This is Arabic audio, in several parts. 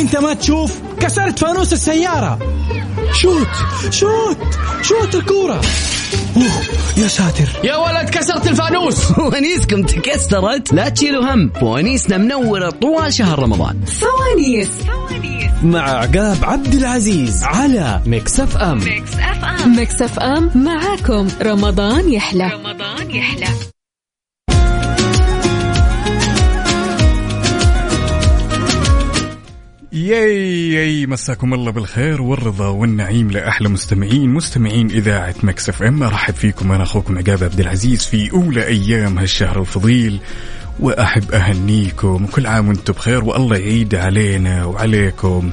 أنت ما تشوف كسرت فانوس السيارة. شوت شوت شوت الكورة. أوه يا ساتر. يا ولد كسرت الفانوس. فوانيسكم تكسرت. لا تشيلوا هم. فوانيسنا منورة طوال شهر رمضان. فوانيس. مع عقاب عبد العزيز على Mix FM Mix FM معاكم رمضان يحلى. رمضان يحلى. ياي ياي مساكم الله بالخير والرضا والنعيم لأحلى مستمعين مستمعين إذاعة Mix FM. أرحب فيكم أنا أخوكم عقاب عبد العزيز في أولى أيام هالشهر الفضيل وأحب أهنيكم. وكل عام وأنتم بخير والله يعيد علينا وعليكم.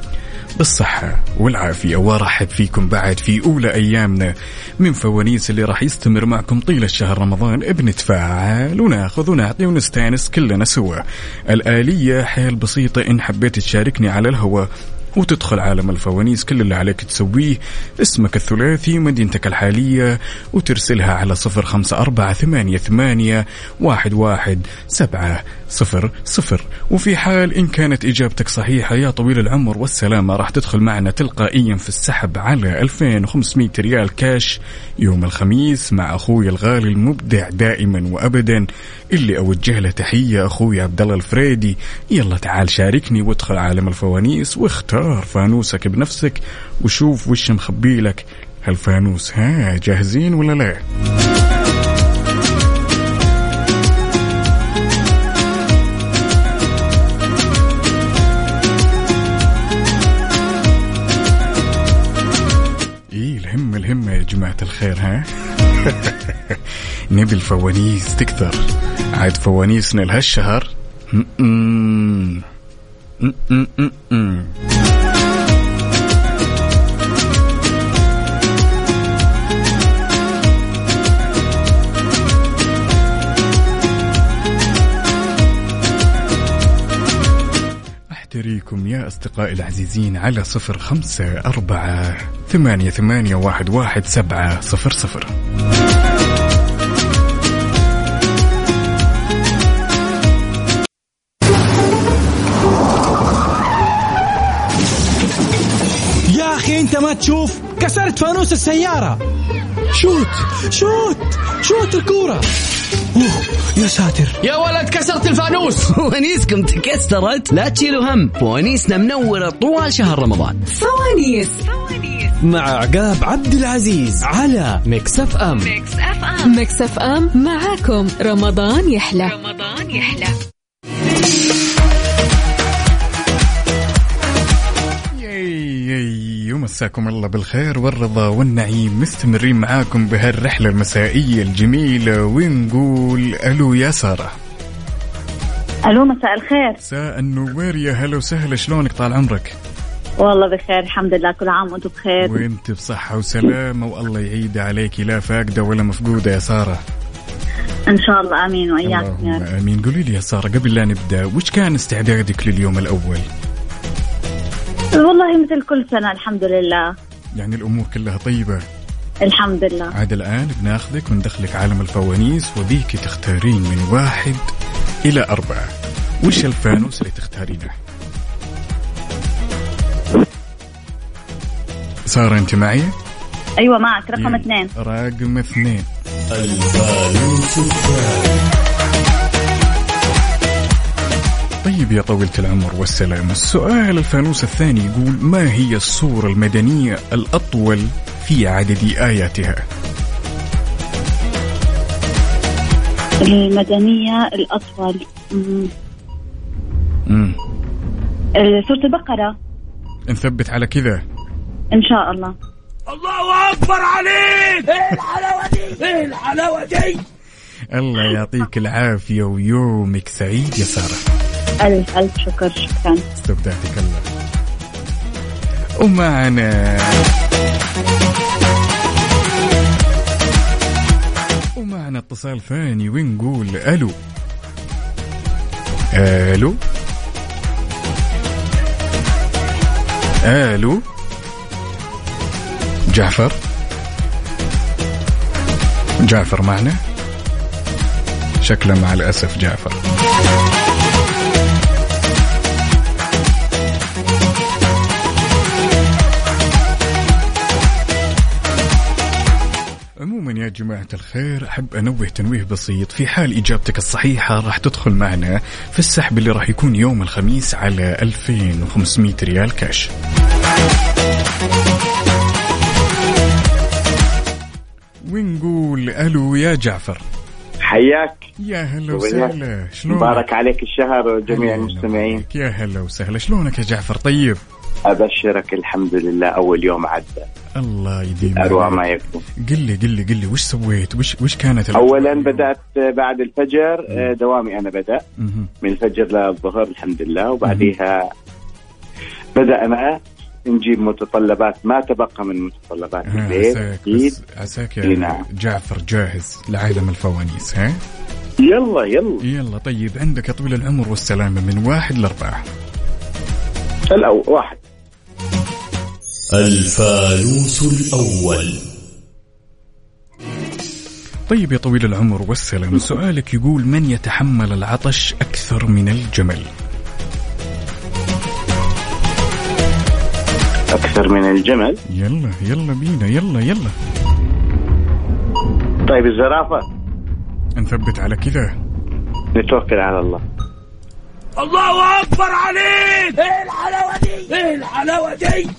بالصحة والعافية. وارحب فيكم بعد في أولى أيامنا من فوانيس اللي راح يستمر معكم طيلة شهر رمضان. بنتفاعل وناخذ ونعطي ونستأنس كلنا سوا. الآلية حيل بسيطة إن حبيت تشاركني على الهواء وتدخل عالم الفوانيس كل اللي عليك تسويه. اسمك الثلاثي ومدينتك الحالية وترسلها على صفر خمسة أربعة ثمانية, ثمانية واحد, واحد سبعة صفر صفر. وفي حال إن كانت إجابتك صحيحة يا طويل العمر والسلامة راح تدخل معنا تلقائيا في السحب على 2500 ريال كاش يوم الخميس مع أخوي الغالي المبدع دائما وأبدا. اللي أوجه له تحية أخوي عبد الله الفريدي. يلا تعال شاركني وادخل عالم الفوانيس واختار فانوسك بنفسك وشوف وش مخبي لك. هالفانوس ها جاهزين ولا لا؟ جماعة الخير ها نبي الفوانيس تكثر عاد فوانيسنا لهالشهر م-م. م-م-م-م. أحتريكم يا أصدقائي العزيزين على صفر خمسة أربعة ثمانية ثمانية واحد واحد سبعة صفر صفر. يا أخي أنت ما تشوف؟ كسرت فانوس السيارة. شوت. شوت. شوت الكورة. يا ساتر. يا ولد كسرت الفانوس. فوانيسكم تكسرت. لا تشيلوا هم. فوانيسنا منورة طوال شهر رمضان. فوانيس. مع عقاب عبد العزيز على Mix FM. Mix FM. معاكم. رمضان يحلى. رمضان يحلى. ياي ومساكم الله بالخير والرضا والنعيم. مستمرين معاكم بهالرحلة المسائية الجميلة. ونقول ألو يا سارة؟ ألو مساء الخير. مساء النوير يا هلا وسهلا. شلونك طال عمرك؟ والله بخير الحمد لله كل عام وأنتم بخير. وأنت بصحة وسلامة والله يعيد عليك لا فاقدة ولا مفقودة يا سارة. إن شاء الله آمين واياكم يا رب. آمين. قولي لي يا سارة قبل لا نبدأ وش كان استعدادك لليوم الأول؟ والله مثل كل سنة الحمد لله. يعني الأمور كلها طيبة. الحمد لله. عاد الآن بناخذك وندخلك عالم الفوانيس وبيك تختارين من واحد إلى أربعة. وش الفانوس اللي تختارينه؟ سارة أنت معي؟ أيوه معك. رقم يلا. اثنين. رقم اثنين. طيب يا طويلة العمر والسلام. السؤال الفانوس الثاني يقول ما هي الصورة المدنية الأطول في عدد آياتها؟ المدنية الأطول. أمم. مم. آه، سورة البقرة. نثبت على كذا. إن شاء الله. الله يعطيك العافية ويومك سعيد يا سارة. ألف ألف شكر شكرا. استودعتك الله. ومعنا. ومعنا اتصال ثاني ونقول ألو. ألو. ألو. جعفر. جعفر معنا؟ شكله مع الأسف جعفر. عموما يا جماعة الخير. أحب أنوه تنويه بسيط. في حال إجابتك الصحيحة راح تدخل معنا في السحب اللي راح يكون يوم الخميس على 2500 ريال كاش. ونقول ألو يا جعفر. حياك. يا هلا وسهلا. شلونك؟ مبارك عليك الشهر وجميع المستمعين. يا هلا وسهلا. شلونك يا جعفر؟ طيب؟ أبشرك الحمد لله أول يوم عدى الله يديم اروع ما. يكون قل لي قل لي قل لي وش سويت؟ وش وش كانت اولا بدأت بعد الفجر آه، دوامي أنا بدأ. من الفجر للظهر الحمد لله وبعديها بدانا نجيب متطلبات ما تبقى من متطلبات ها، البيت عساك عساك يا نعم. جعفر جاهز لعالم الفوانيس ها؟ يلا يلا يلا طيب عندك يا طويل العمر والسلامة من واحد لأربعة الأول واحد. الفانوس الأول. طيب يا طويل العمر والسلامة سؤالك. يقول من يتحمل العطش أكثر من الجمل؟ أكثر من الجمل؟ يلا يلا بينا يلا يلا. طيب الزرافة. نثبت على كذا. نتوكل على الله. الله أكبر عليك. إيه الحلاوة دي؟ إيه الحلاوة دي؟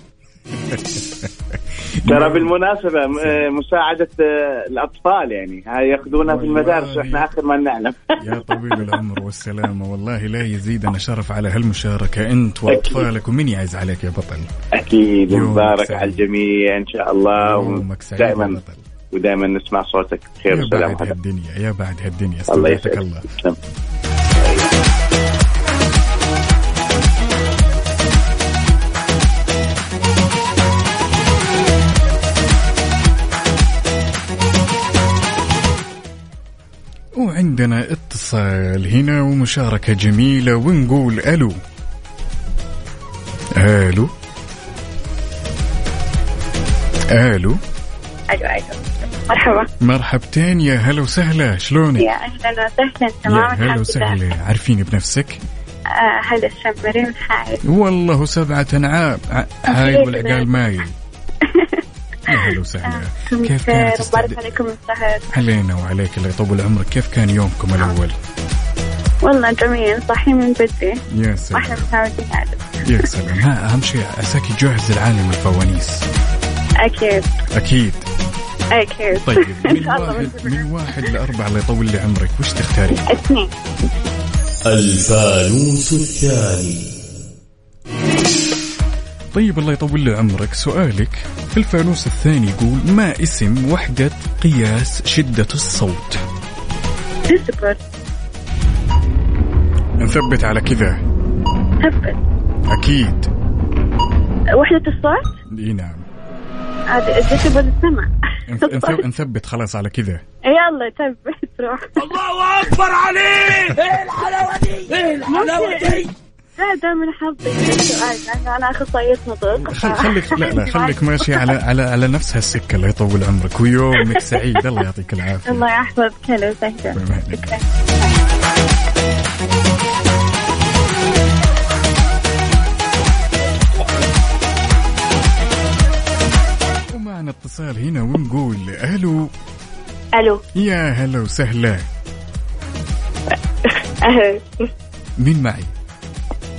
ترى بالمناسبة مساعدة آه، الأطفال يعني. هاي يأخذونها في المدارس. وإحنا آخر ما نعلم. يا طويل العمر والسلامة. والله لا يزيدنا شرف على هالمشاركة أنت وأطفالك ومن يعز عليك يا بطل؟ أكيد. مبارك. على الجميع إن شاء الله. يومك سعيد يا دائما بطل. ودائما نسمع صوتك. بخير يا وسلام. بعد هالدنيا يا بعد هالدنيا. الله استودعتك يسعدك. الله. تسلم. وعندنا اتصال هنا ومشاركة جميلة ونقول ألو. ألو. ألو. أيوه أيوه مرحبا. مرحبتين يا هلا وسهلا. شلونك؟ يا أهلا وسهلا يا تمام هلا وسهلا. عارفين بنفسك؟ آه، هلا الشمرين حايد والله سبعة أنعام. حايل والعقال مايل يا هلا وسهلا كيف كانت بارك. عليكم السهر علينا وعليك الله يطول عمرك كيف كان يومكم الأول؟ والله جميل صاحيين من بدري يا وإحنا سلام متعودين على يا سلام. ها أهم شيء عساك جاهز العالم الفوانيس. أكيد. أكيد. أكيد. طيب إن من شاء الله واحد من واحد لأربعة الله يطول لي عمرك وش تختارين؟ اثنين. الفانوس الثاني. طيب الله يطول لي عمرك. سؤالك في الفانوس الثاني يقول ما اسم وحدة قياس شدة الصوت؟ ديسبل نثبت على كذا. ثبت أكيد. وحدة الصوت؟ إي نعم. هذا الديسبل السمع نث- نث- نثبت خلاص على كذا. يلا ثبت روح الله أكبر عليك! إيه الحلاوة دي؟ إيه الحلاوة دي؟ لا دائما حظي. في السؤال لأنه أنا أخصائية نطق. خل خليك لا لا خليك ماشي على على على نفس هالسكة الله يطول عمرك. ويومك سعيد. الله يعطيك العافية. الله يحفظك. هلا وسهلا. شكرا. ومعنا اتصال هنا ونقول ألو. ألو. يا هلا وسهلا. أهلا. مين معي؟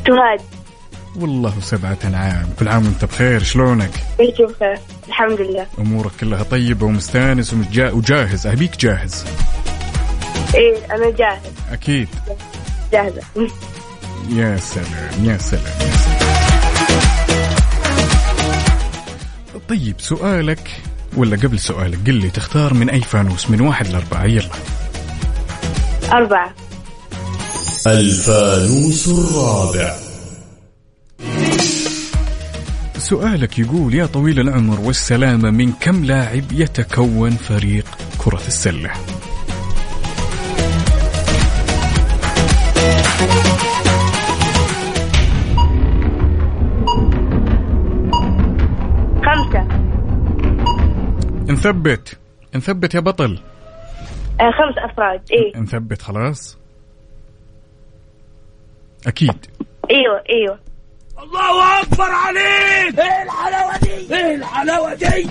تهاد والله سبعة أنعام كل عام وأنت بخير شلونك؟ بيجي بخير الحمد لله. أمورك كلها طيبة ومستانس وجاهز. أبيك جاهز. إيه أنا جاهز. أكيد. جاهزة يا سلام يا سلام يا سلام. طيب سؤالك ولا قبل سؤالك قل لي تختار من أي فانوس من واحد لأربعة يلا. أربعة. الفانوس الرابع. سؤالك يقول يا طويل العمر والسلامة من كم لاعب يتكون فريق كرة السلة؟ خمسة. نثبت. نثبت يا بطل. آه خمس أفراد إيه. نثبت خلاص. أكيد. أيوة أيوة. الله أكبر عليك. إيه الحلاوة دي؟ إيه الحلاوة دي؟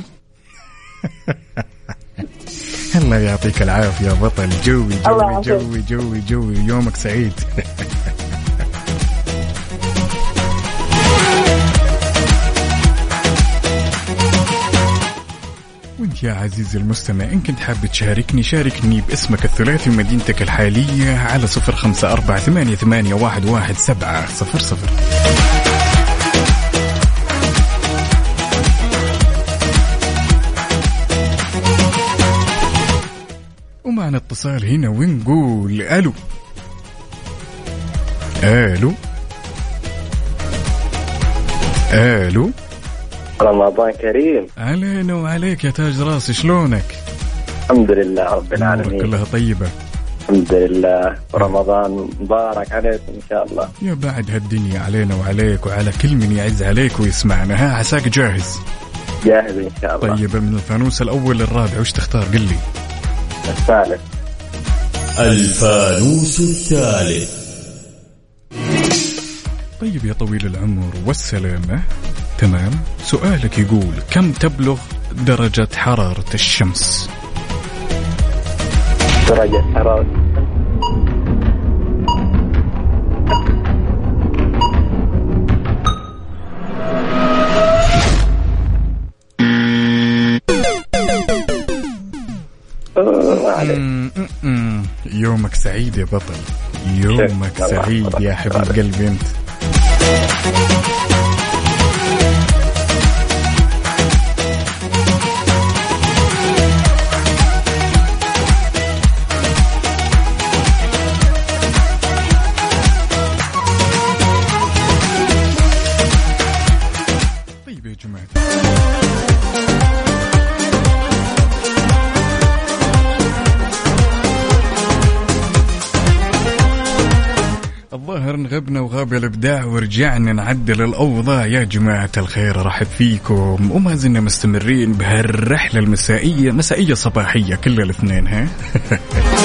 الله يعطيك العافية بطل جوي جوي يعافيك. جوي جوي جوي. يومك سعيد. وانت يا عزيزي المستمع إن كنت حاب تشاركني شاركني باسمك الثلاثي ومدينتك الحالية على صفر خمسة أربعة ثمانية, ثمانية واحد, واحد سبعة صفر صفر. ومعنا اتصال هنا ونقول ألو. ألو. ألو. رمضان كريم. علينا وعليك يا تاج راسي شلونك؟ الحمد لله رب العالمين. كلها طيبة. الحمد لله. رمضان مبارك عليكم إن شاء الله. يا بعد هالدنيا علينا وعليك وعلى كل من يعز عليك ويسمعنا. ها عساك جاهز؟ جاهز إن شاء الله. طيب من الفانوس الأول للرابع. وش تختار؟ قل لي. الثالث. الفانوس الثالث. طيب يا طويل العمر والسلامة. تمام. سؤالك يقول كم تبلغ درجة حرارة الشمس؟ درجة حرارة. يومك سعيد يا بطل. يومك. سعيد يا حبيب قلبي أنت. إن غبنا وغاب الإبداع ورجعنا نعدل الأوضاع. يا جماعة الخير أرحب فيكم. وما زلنا مستمرين بهالرحلة المسائية مسائية صباحية كل الاثنين ها؟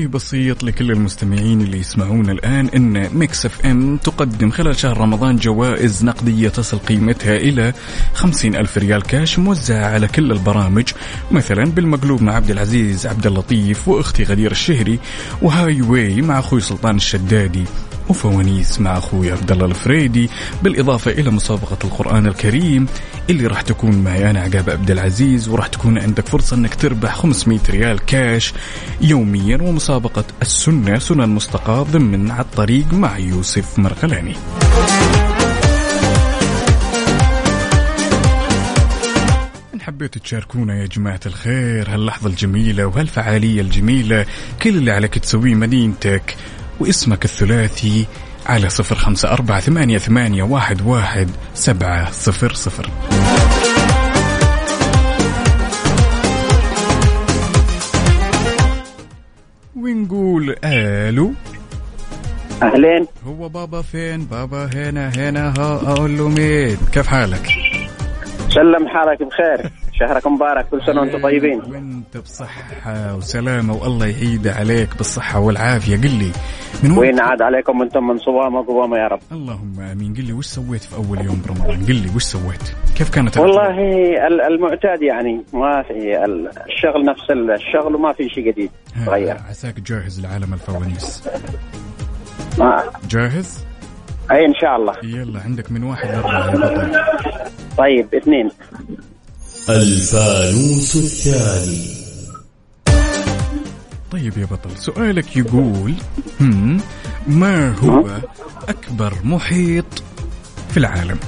تنويه بسيط لكل المستمعين اللي يسمعونا الآن أن Mix FM تقدم خلال شهر رمضان جوائز نقدية تصل قيمتها إلى خمسين ألف ريال كاش موزعة على كل البرامج مثلا بالمقلوب مع عبد العزيز عبد اللطيف وأختي غدير الشهري وهاي واي مع أخوي سلطان الشدادي. وفوانيس مع أخوي عبد الله الفريدي بالإضافة إلى مسابقة القرآن الكريم اللي راح تكون معي أنا عقاب عبد العزيز وراح تكون عندك فرصة إنك تربح 500 ريال كاش يوميا ومسابقة السنة سنن مستقاه ضمن على الطريق مع يوسف مرغلاني. إن حبيتوا تشاركونا يا جماعة الخير هاللحظة الجميلة وهالفعالية الجميلة كل اللي عليك تسويه مدينتك واسمك الثلاثي على صفر خمسة أربعة ثمانية, ثمانية واحد, واحد سبعة صفر صفر. ونقول آلو. أهلين. هو بابا فين؟ بابا هنا هنا ها أقول له مين كيف حالك؟ سلم حالك بخير. شهرك مبارك كل سنة وأنتم طيبين. وأنت بصحة وسلامة والله يعيد عليك بالصحة والعافية. قل لي من وين؟ عاد عليكم أنتم؟ من صوامه وقوامه يا رب. اللهم آمين. قل لي وش سويت في أول يوم برمضان؟ قل لي وش سويت؟ كيف كانت والله ال- المعتاد يعني ما في ال- الشغل نفس الشغل وما في شيء جديد تغير. عساك جاهز لعالم الفوانيس. ما جاهز؟ اي إن شاء الله. يلا عندك من واحد بطل طيب اثنين. الفانوس الثاني. طيب يا بطل سؤالك يقول ما هو أكبر محيط في العالم؟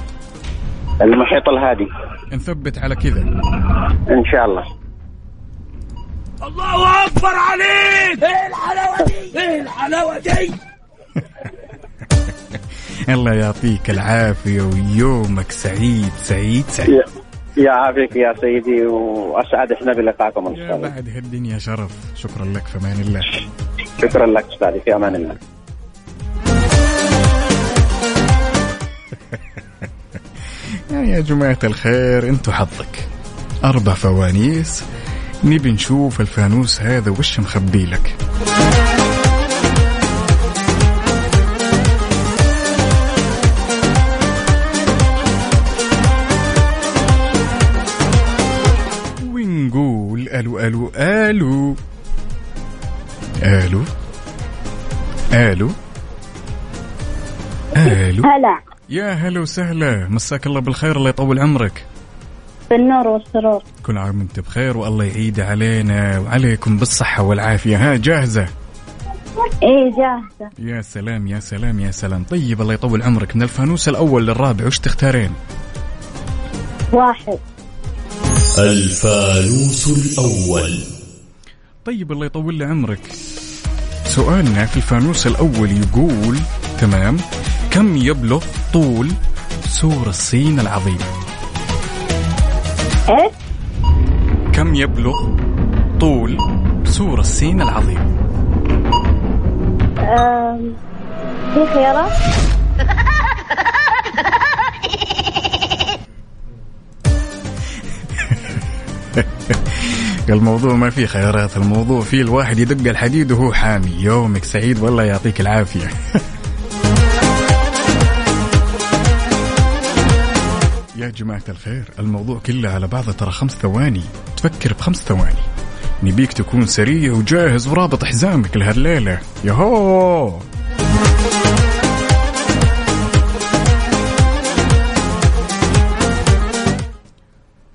المحيط الهادي. نثبت على كذا. إن شاء الله. الله أكبر عليك! إيه الحلاوة دي؟ إيه الحلاوة دي؟ الله يعطيك العافية ويومك سعيد سعيد سعيد. يعافيك يا سيدي وأسعد إحنا بلقائكم إن شاء الله. بعد هالدنيا شرف. شكرا لك في أمان الله. شكرا لك أستاذي في أمان الله. يا جماعة الخير أنتوا حظك. أربع فوانيس. نبي نشوف الفانوس هذا وش مخبي لك. ألو ألو. ألو. ألو. ألو. هلا. يا هلا وسهلا. مساك الله بالخير الله يطول عمرك. بالنور والسرور. كل عام وانت بخير والله يعيد علينا وعليكم بالصحة والعافية. ها جاهزة؟ إيه جاهزة. يا سلام يا سلام يا سلام. طيب الله يطول عمرك. من الفانوس الأول للرابع وش تختارين؟ واحد. الفانوس الأول. طيب الله يطول لي عمرك. سؤالنا في الفانوس الأول يقول تمام كم يبلغ طول سور الصين العظيم؟ إيه كم يبلغ طول سور الصين العظيم؟ أم... في خيارات؟ الموضوع ما فيه خيارات الموضوع فيه الواحد يدق الحديد وهو حامي. يومك سعيد والله يعطيك العافية. يا جماعة الخير الموضوع كله على بعضه ترى خمس ثواني. تفكر بخمس ثواني. نبيك تكون سريع وجاهز ورابط حزامك لهالليلة. يهو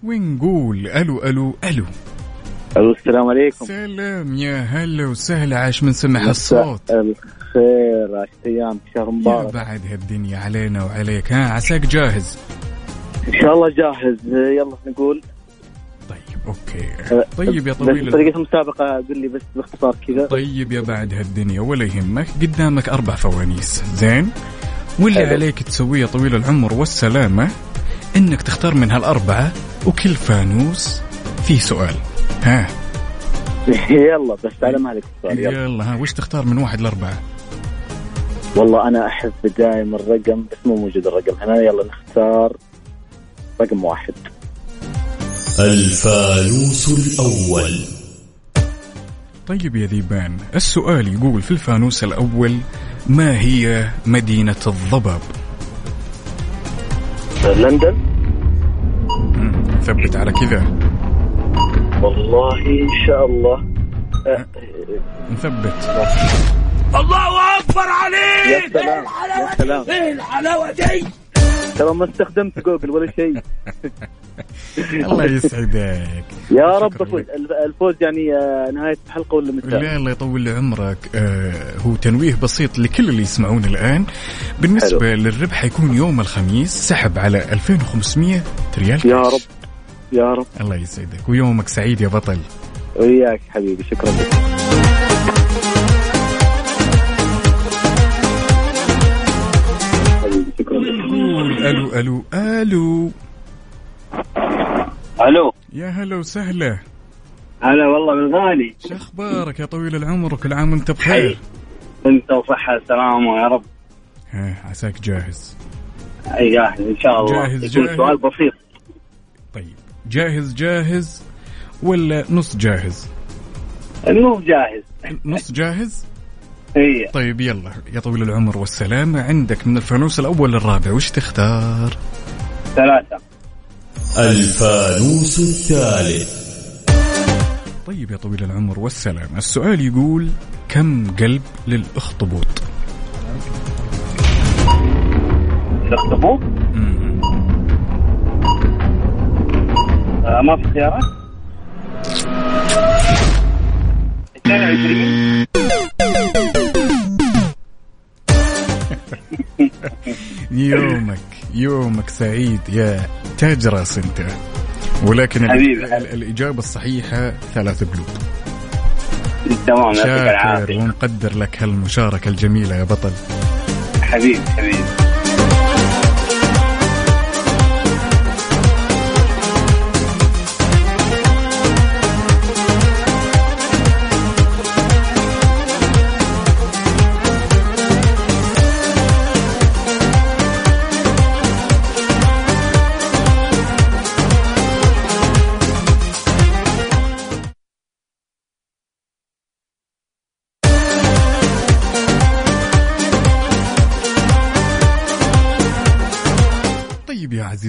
ونقول ألو ألو ألو؟ السلام عليكم. سلام يا هلا وسهلا عاش من سمع الصوت. الخير عشت أيام شهر يا مبارك. بعد هالدنيا علينا وعليك. ها عساك جاهز؟ إن شاء الله جاهز. يلا نقول. طيب okay. طيب يا بس طويل طريقة المسابقة قل لي بس باختصار كذا. طيب يا بعد هالدنيا ولا يهمك. قدامك أربع فوانيس. زين؟ واللي حلو. عليك تسويه طويل العمر والسلامة إنك تختار من هالأربعة وكل فانوس فيه سؤال. ها. يلا بس على مهلك السؤال يلا يلا ها وش تختار من واحد لأربعة؟ والله أنا أحب دائما الرقم بس مو موجود الرقم. هنا يلا نختار رقم واحد. الفانوس الأول. طيب يا ذيبان السؤال يقول في الفانوس الأول ما هي مدينة الضباب؟ لندن. ثبت على كذا. والله إن شاء الله. أه، نثبت. الله أكبر عليك! يا سلام يا سلام. إيه الحلاوة دي! ترى ما استخدمت جوجل ولا شيء. الله يسعدك. يا رب. الفوز يعني آه، نهاية الحلقة ولا مساء لا الله يطول لي عمرك. آه هو تنويه بسيط لكل اللي يسمعون الآن. بالنسبة حلو. للربح حيكون يوم الخميس سحب على 2500 ريال يا. رب. يا رب. الله يسعدك. ويومك سعيد يا بطل. وياك حبيبي شكرا لك. حبيبي شكرا لك. قول ألو ألو ألو. ألو. يا هلا وسهلا. هلا والله بالغالي شو أخبارك يا طويل العمر؟ وكل عام وأنت بخير. أنت وصحة سلامة يا رب. ها عساك جاهز. اي جاهز إن شاء الله. جاهز، يكون جاهز. سؤال بسيط. طيب. جاهز جاهز ولا نص جاهز؟ مو جاهز. نص جاهز؟ اي طيب يلا يا طويل العمر والسلامة عندك من الفانوس الأول للرابع وش تختار؟ ثلاثة. الفانوس الثالث. طيب يا طويل العمر والسلام. السؤال يقول كم قلب للأخطبوط؟ الأخطبوط؟ ما في خيارات 22 يومك يومك سعيد يا تاج راس أنت. ولكن حبيبي. ال- الإجابة الصحيحة ثلاث قلوب. تمام شاكر العافية. ونقدر لك هالمشاركة الجميلة يا بطل. حبيبي حبيبي.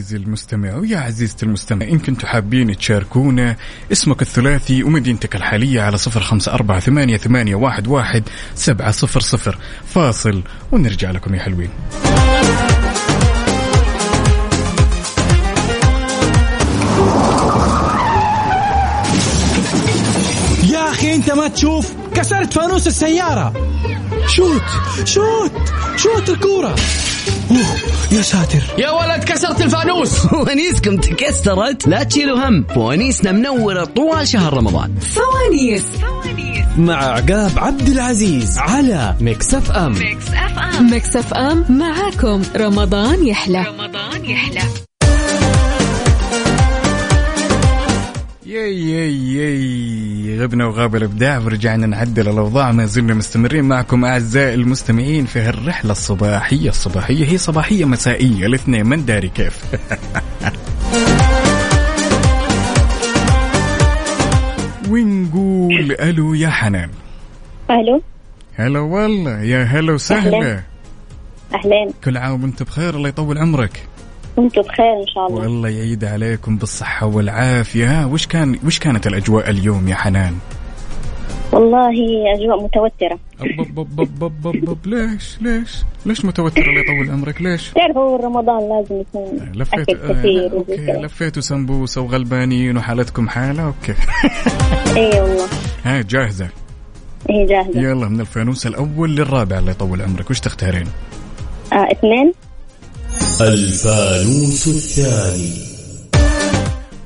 عزيزي المستمع ويا عزيزتي المستمع إن كنتوا حابين تشاركونا اسمك الثلاثي ومدينتك الحالية على صفر خمسة أربعة ثمانية, ثمانية واحد, واحد سبعة صفر صفر. فاصل ونرجع لكم يا حلوين. يا أخي أنت ما تشوف كسرت فانوس السيارة. شوت شوت شوت الكورة. يا ساتر. يا ولد كسرت الفانوس. فوانيسكم تكسرت. لا تشيلوا هم. فوانيسنا منورة طوال شهر رمضان. فوانيس. مع عقاب عبد العزيز على Mix FM Mix FM معاكم. رمضان يحلى. رمضان يحلى. ياي ياي ياي غبنا وغاب الإبداع ورجعنا نعدل الأوضاع ما زلنا مستمرين معكم أعزائي المستمعين في هالرحلة الصباحية الصباحية. هي صباحية مسائية الاثنين من داري كيف؟ ونقول ألو يا حنان؟ ألو. هلا والله يا هلا وسهلا. اهلين كل عام وأنت بخير الله يطول عمرك. وأنتم بخير إن شاء الله. والله يعيد عليكم بالصحة والعافية. ها وش كان وش كانت الأجواء اليوم يا حنان؟ والله أجواء متوترة. أب أب أب أب أب ليش؟ ليش؟ ليش متوتر الله يطول عمرك ليش؟ تعرف هو رمضان لازم يكون لفيت أكل كثير آه okay لفيتوا سمبوسة وغلبانين وحالتكم حالة أوكي. إي والله. ها جاهزة؟ هي جاهزة. يلا من الفانوس الأول للرابع الله يطول عمرك وش تختارين؟ آه اثنين. الفانوس الثاني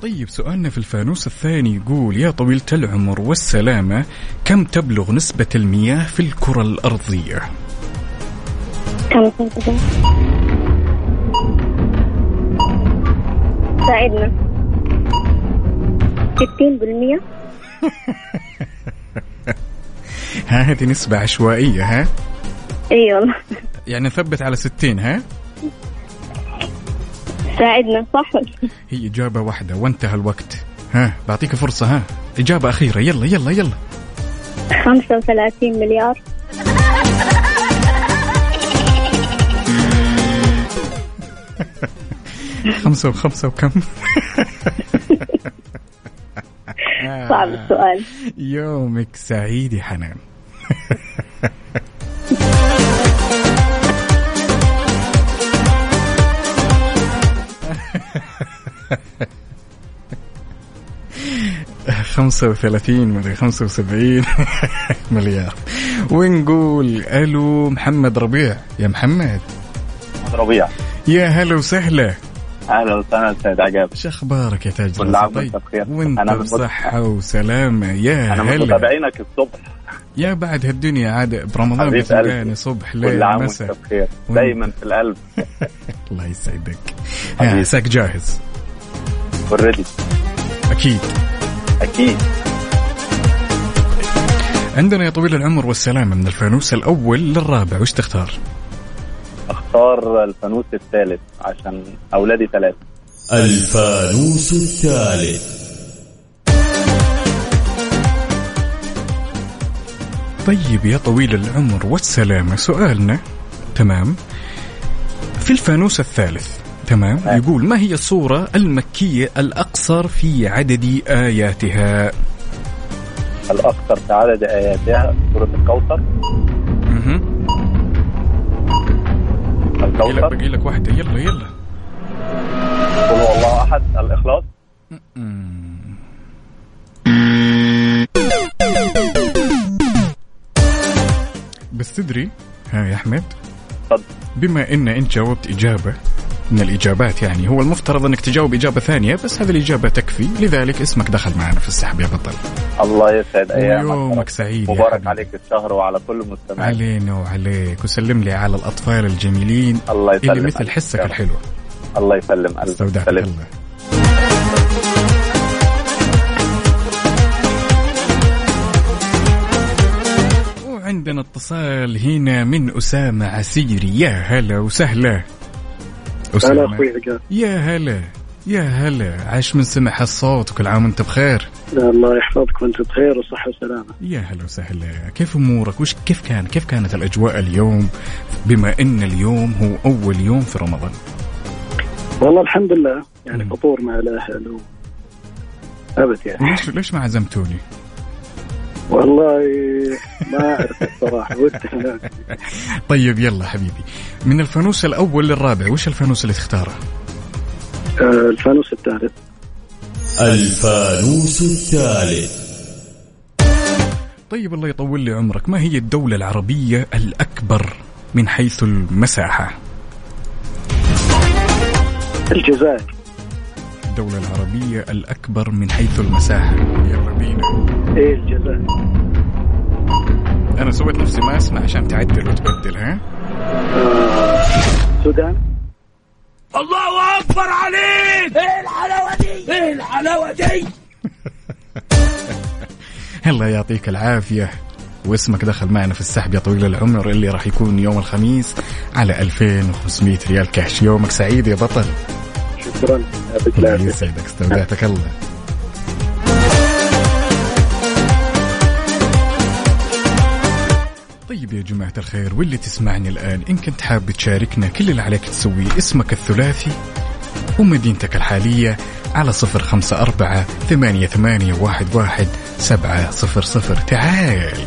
طيب سؤالنا في الفانوس الثاني يقول يا طويلة العمر والسلامة كم تبلغ نسبة المياه في الكرة الأرضية؟ كم سنة ساعدنا 60% ها هذه نسبة عشوائية ها؟ إي والله يعني نثبت على 60 ها؟ ساعدنا صح؟ هي إجابة واحدة وانتهى الوقت. ها بعطيك فرصة ها. إجابة أخيرة يلا يلا يلا. 35 مليار. خمسة وخمسة وكم؟ صعب السؤال. يومك سعيد يا حنان. خمسة وثلاثين مدري خمسة وسبعين مليار. ونقول ألو محمد ربيع. يا محمد. ربيع. يا هلا وسهلا. أهلا وسهلا سيد عقاب. شو أخبارك يا تاج كل؟ عام وأنت بخير. وأنت بصحة وسلامة. يا أنا هلا. متابعينك الصبح. يا بعد هالدنيا عاد برمضان بتلقاني. صبح كل ليل عام وأنت مساء بخير دايما في القلب. الله يسعدك. عساك جاهز. اوريدي أكيد. أكيد. عندنا يا طويل العمر والسلامة من الفانوس الأول للرابع وش تختار؟ أختار الفانوس الثالث عشان أولادي ثلاثة. الفانوس الثالث. طيب يا طويل العمر والسلامة سؤالنا تمام. في الفانوس الثالث تمام نعم. يقول ما هي الصورة المكية الأقصر في عدد آياتها؟ الاكثر في عدد آياتها سورة الكوثر. لك الكوثر. باقي لك واحدة. يلا يلا. قل هو الله أحد الإخلاص. بس تدري ها يا أحمد. بما إن إنت جاوبت إجابة من الإجابات يعني. هو المفترض أنك تجاوب إجابة ثانية بس هذه الإجابة تكفي. لذلك اسمك دخل معنا في السحب. يا بطل. الله يسعد أيامك. ويومك سعيد مبارك. عليك الشهر وعلى كل مستمعين. علينا وعليك. وسلم لي على الأطفال الجميلين. الله يسلم اللي مثل. حسك يا. الحلو. الله يسلم استودعك. الله. وعندنا اتصال هنا من أسامة عسيري. يا هلا وسهلا. هلا أخوي عقاب. يا هلا يا هلا. عاش من سمع الصوت وكل عام وأنت بخير. الله يحفظك وأنت بخير وصحة وسلامة. يا هلا وسهلا. كيف أمورك؟ وش كيف كان كيف كانت الأجواء اليوم؟ بما إن اليوم هو أول يوم في رمضان. والله الحمد لله يعني فطور مع الأهل و... أبد يعني. ليش ليش ما عزمتوني؟ والله ما أعرف الصراحة ودي طيب يلا حبيبي. من الفانوس الأول للرابع وش الفانوس اللي تختاره؟ آه، الفانوس الثالث. الفانوس الثالث. طيب الله يطول لي عمرك. ما هي الدولة العربية الأكبر من حيث المساحة؟ الجزائر. الدولة العربية الأكبر من حيث المساحة. يلا بينا. إيه الجزائر. أنا سويت نفسي ما أسمع عشان تعدل وتبدل ها؟ آه، السودان الله أكبر عليك! إيه الحلاوة دي؟ إيه الحلاوة دي؟ الله يعطيك العافية. واسمك دخل معنا في السحب يا طويل العمر اللي راح يكون يوم الخميس على 2500 ريال كاش. يومك سعيد يا بطل. شكرا. يعطيك العافية. يسعدك استودعتك الله. طيب يا جماعة الخير واللي تسمعني الآن إن كنت حاب تشاركنا كل اللي عليك تسويه اسمك الثلاثي ومدينتك الحالية على صفر خمسة أربعة ثمانية, ثمانية واحد, واحد سبعة صفر صفر. تعال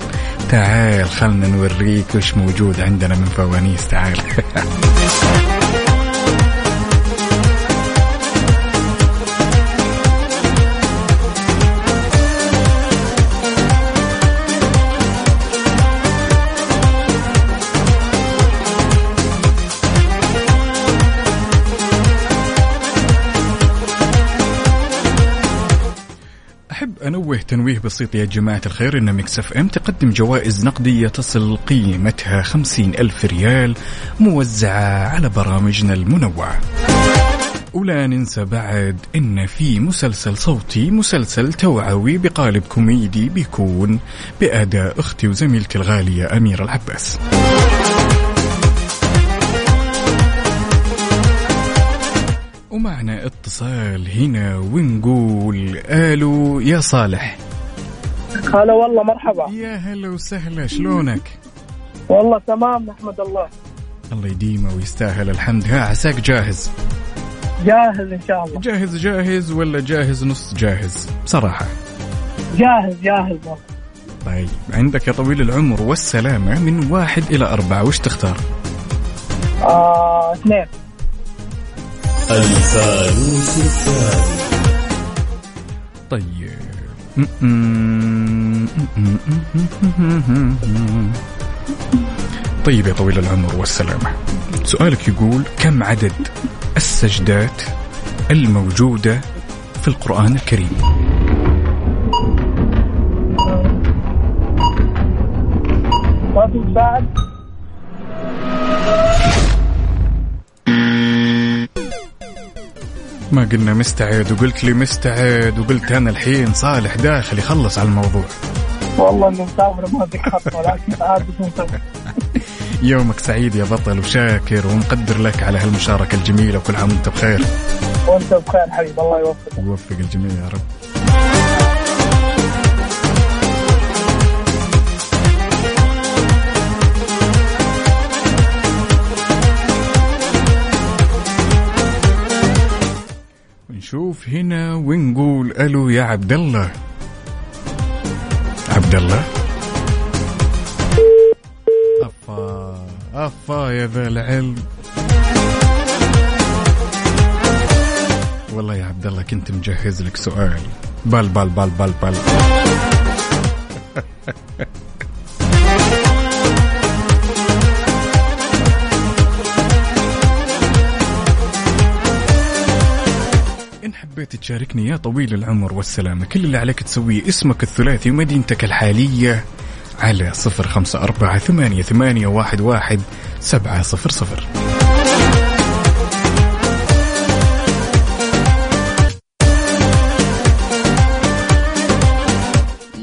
تعال خلنا نوريك وش موجود عندنا من فوانيس تعال. أنوه تنويه بسيط يا جماعة الخير أن Mix FM تقدم جوائز نقدية تصل قيمتها خمسين ألف ريال موزعة على برامجنا المنوعة. ولا ننسى بعد إن في مسلسل صوتي مسلسل توعوي بقالب كوميدي بيكون بأداء أختي وزميلتي الغالية أميرة العباس. ومعنا اتصال هنا ونقول ألو يا صالح. هلا والله مرحبا. يا هلا وسهلا شلونك؟ والله تمام نحمد الله. الله يديمه ويستاهل الحمد. ها عساك جاهز؟ جاهز إن شاء الله. جاهز جاهز ولا جاهز نص جاهز؟ بصراحة. جاهز جاهز. والله طيب عندك يا طويل العمر والسلامة من واحد إلى أربعة وش تختار؟ آه اثنين. الفانوس الثالث طيب طيب يا طويل العمر والسلامة. سؤالك يقول كم عدد السجدات الموجودة في القرآن الكريم؟ ما في ما قلنا مستعد وقلت لي مستعد وقلت أنا الحين صالح داخل يخلص على الموضوع. والله انه مسافر ما أدري خط ولكن عاد يومك سعيد يا بطل وشاكر ومقدر لك على هالمشاركة الجميلة وكل عام وأنت بخير. وأنت بخير حبيبي الله يوفقك. ويوفق الجميع يا رب. ألو يا عبد الله عبد الله أفا أفا يا ذا العلم. والله يا عبد الله كنت مجهز لك سؤال. بال بال بال بال بال حبيت تشاركني يا طويل العمر والسلامة. كل اللي عليك تسويه اسمك الثلاثي ومدينتك الحالية على صفر خمسة أربعة ثمانية, ثمانية واحد, واحد سبعة صفر صفر.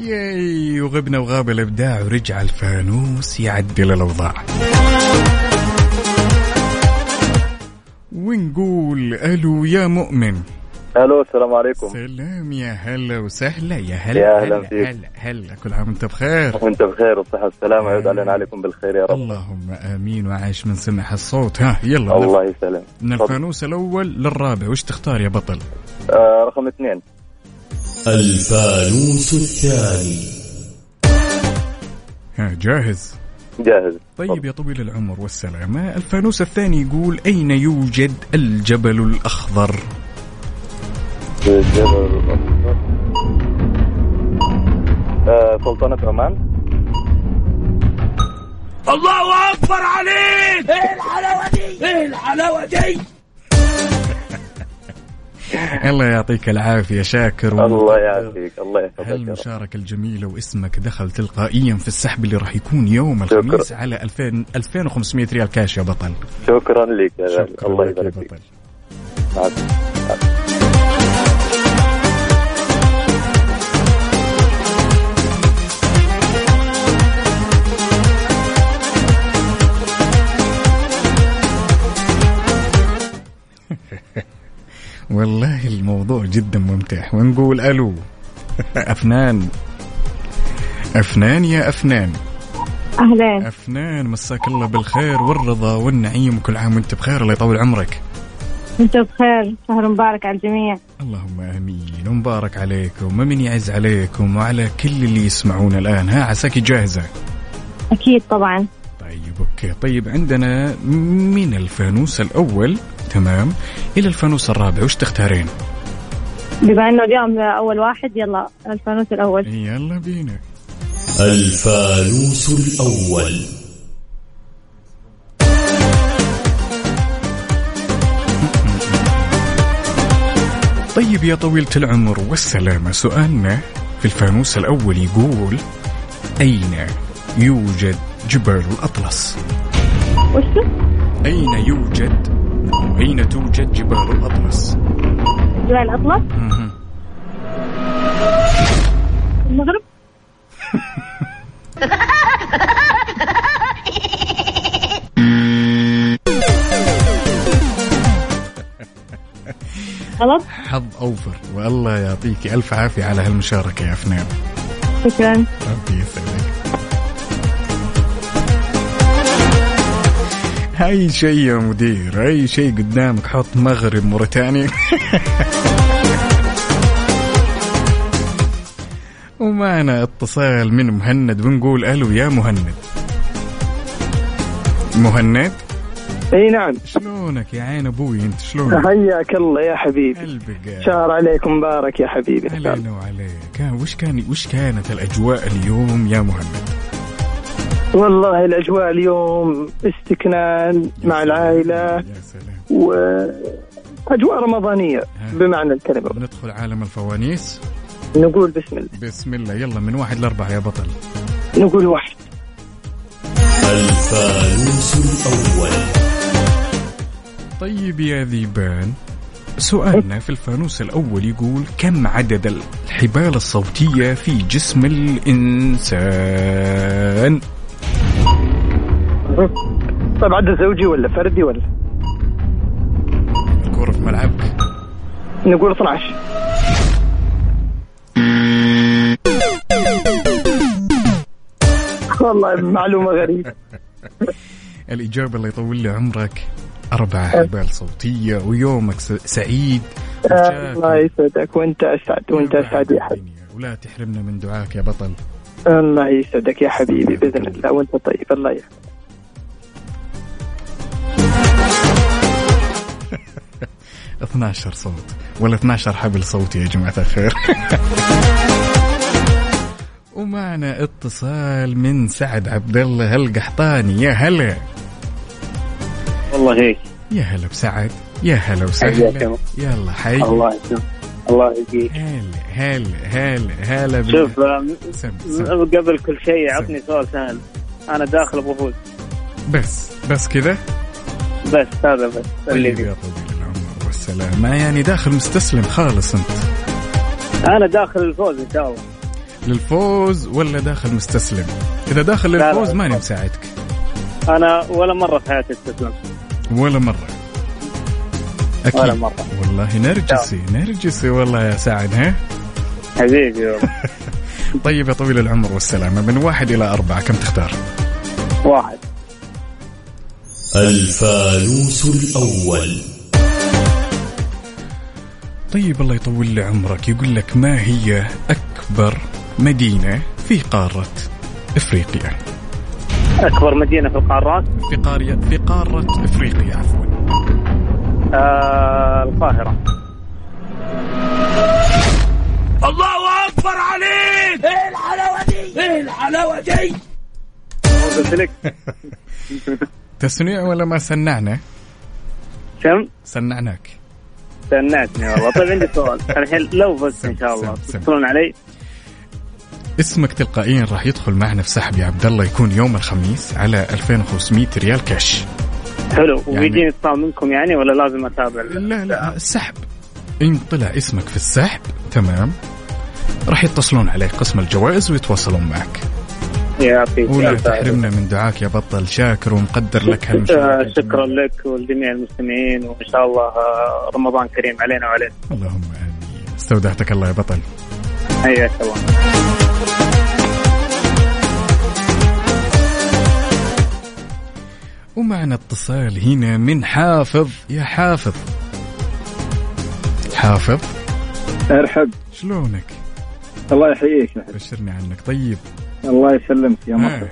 ياي وغبنا وغاب الإبداع ورجع الفانوس يعدل الأوضاع. ونقول ألو يا مؤمن. ألو السلام عليكم. سلام يا هلا وسهلا. يا هلا يا أهلا هلا فيك. هلا هلا. كل عام وانت بخير؟ وانت بخير والصحة والسلامة. يعود علينا عليكم بالخير يا رب. اللهم آمين. وعايش من سمع الصوت. ها يلا الله يسلم من. الفانوس الأول للرابع. وش تختار يا بطل؟ آه رقم اثنين. الفانوس الثاني. ها جاهز؟ جاهز. طيب يا طويل العمر والسلامة. الفانوس الثاني يقول أين يوجد الجبل الأخضر؟ الجبل الأخضر آه سلطنة عمان. الله أكبر عليك! إيه الحلاوة دي؟ إيه الحلاوة دي؟ الله يعطيك العافية شاكر الله يعافيك الله يحفظك. هالمشاركة الجميلة واسمك دخل تلقائيا في السحب اللي راح يكون يوم الخميس على 2000 2500 ريال كاش يا بطل. شكرا لك يا شكرا الله يبارك فيك. والله الموضوع جدا ممتع ونقول ألو. أفنان. أفنان يا أفنان. أهلين أفنان مساك الله بالخير والرضا والنعيم وكل عام وأنت بخير. الله يطول عمرك. أنت بخير. شهر مبارك على الجميع. اللهم آمين. ومبارك عليكم ومن يعز عليكم وعلى كل اللي يسمعون الآن. ها عساك جاهزة؟ أكيد طبعا. طيب أوكي. طيب عندنا من الفانوس الأول تمام. إلى الفانوس الرابع وش تختارين؟ بما أنه اليوم أول واحد يلا الفانوس الأول. يلا بينا. الفانوس الأول. طيب يا طويلة العمر والسلامة سؤالنا في الفانوس الأول يقول أين يوجد جبال الأطلس. وش؟ أين يوجد أين توجد جبال الأطلس؟ جبال الأطلس. المغرب؟ غلط حظ أوفر. والله يعطيك ألف عافية على هالمشاركة يا أفنان. شكرا. ربي يسعدك أي شيء يا مدير؟ أي شيء قدامك؟ حط مغرب موريتانيا ومعنا اتصال من مهند بنقول ألو يا مهند. مهند؟ إي نعم. شلونك يا عين أبوي؟ أنت شلونك؟ حياك الله يا حبيبي. قلبك شهر عليكم مبارك يا حبيبي. علينا وعليك. ها، وش كان وش كانت الأجواء اليوم يا مهند؟ والله الأجواء اليوم استكنان مع العائلة يا سلام. وأجواء رمضانية بمعنى الكلمة. ندخل عالم الفوانيس. نقول بسم الله. بسم الله. يلا من واحد لأربعة يا بطل. نقول واحد. الفانوس الأول. طيب يا ذيبان سؤالنا في الفانوس الأول يقول كم عدد الحبال الصوتية في جسم الإنسان؟ طيب عدد زوجي ولا فردي ولا؟ الكرة في ملعبك نقول 12 والله معلومة غريبة. الإجابة الله يطول لي عمرك أربع حبال صوتية ويومك سعيد. الله يسعدك. وأنت أسعد وأنت أسعد يا حبيبي. ولا تحرمنا من دعاك يا بطل. الله يسعدك يا حبيبي بإذن الله. وأنت طيب. الله يحفظك. 12 صوت. ولا 12 حبل صوتي يا جماعة الخير. ومعنا اتصال من سعد عبد الله القحطاني. يا هلا. والله هيك. يا هلا بسعد. يا هلا وسهلا. يلا حي. الله يسلمك. الله يهديك هلا هلا هلا هلا شوف آه، سم م- سم. قبل كل شيء عطني سؤال سهل. أنا داخل أبغى افوز بس بس كذا؟ بس هذا بس. اللي والسلامة يعني داخل مستسلم خالص أنت؟ أنا داخل الفوز إن شاء الله. للفوز ولا داخل مستسلم؟ إذا داخل للفوز ماني. مساعدك. أنا ولا مرة في حياتي استسلمت. ولا مرة. أكيد. ولا مرة. والله نرجسي نرجسي والله يا سعد ها؟ حبيبي والله. طيب يا طويل العمر والسلامة من واحد إلى أربعة كم تختار؟ واحد. الفانوس الأول. طيب الله يطول لي عمرك. يقول لك ما هي أكبر مدينة في قارة إفريقيا؟ أكبر مدينة في القارات؟ في قارية في قارة إفريقيا عفوا. آه القاهرة. الله أكبر عليك! إيه الحلاوة دي؟ إيه الحلاوة دي؟ قلت لك تسنيع ولا ما سنعنا؟ كم؟ سنعناك سنعتني والله. طيب عندي سؤال. الحين لو فزت إن شاء الله. تتصلون علي؟ اسمك تلقائيا راح يدخل معنا في سحب يا عبد الله. يكون يوم الخميس على 2500 ريال كاش. حلو. يعني- ويجيني اتصال منكم يعني ولا لازم أتابع؟ لا لا السحب إن طلع اسمك في السحب تمام. راح يتصلون عليك قسم الجوائز ويتواصلون معك. يعطيك ولا. تحرمنا من دعاك يا بطل شاكر ومقدر لك هالمشاركة. شكرا لك ولجميع المستمعين وإن شاء الله آه، رمضان كريم علينا وعليكم اللهم آمين. استودعتك الله يا بطل. حياك الله. ومعنا اتصال هنا من حافظ. يا حافظ. حافظ؟ أرحب. شلونك؟ الله يحييك. بشرني عنك. طيب. الله يسلمك يا آه، مصر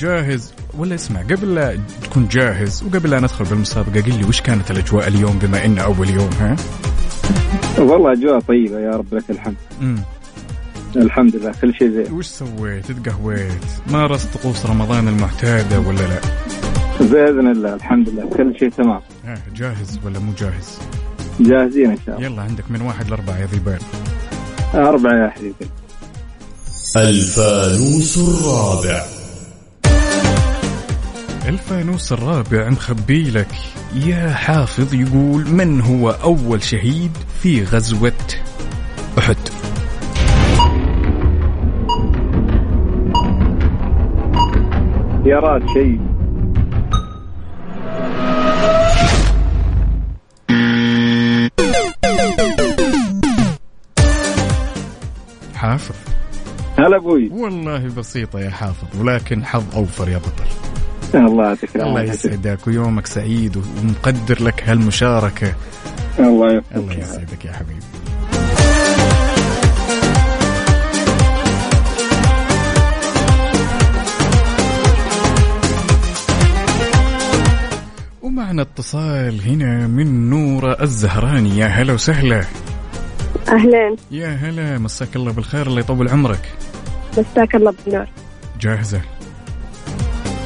جاهز ولا اسمع قبل لا تكون جاهز وقبل لا ندخل بالمسابقة قل لي وش كانت الأجواء اليوم بما إنه أول يوم ها؟ والله أجواء طيبة يا رب لك الحمد مم. الحمد لله كل شيء زين وش سويت؟ تقهويت؟ مارست طقوس رمضان المعتادة ولا لا؟ بإذن الله الحمد لله كل شيء تمام ها جاهز ولا مو جاهز؟ جاهزين إن شاء الله يلا عندك من واحد لأربعة يا ذيبان أربعة يا حبيبي الفانوس الرابع. الفانوس الرابع مخبي لك. يا حافظ يقول من هو أول شهيد في غزوة أحد؟ خيارات شيء هلا أبوي. والله بسيطة يا حافظ ولكن حظ أوفر يا بطل. الله يعطيك الله يسعدك ويومك سعيد ومقدر لك هالمشاركة. الله يوفقك الله يسعدك يا حبيبي. ومعنا اتصال هنا من نورة الزهراني. يا هلا وسهلا. أهلين يا هلا مساك الله بالخير الله يطول عمرك. مساك الله بالنور جاهزة؟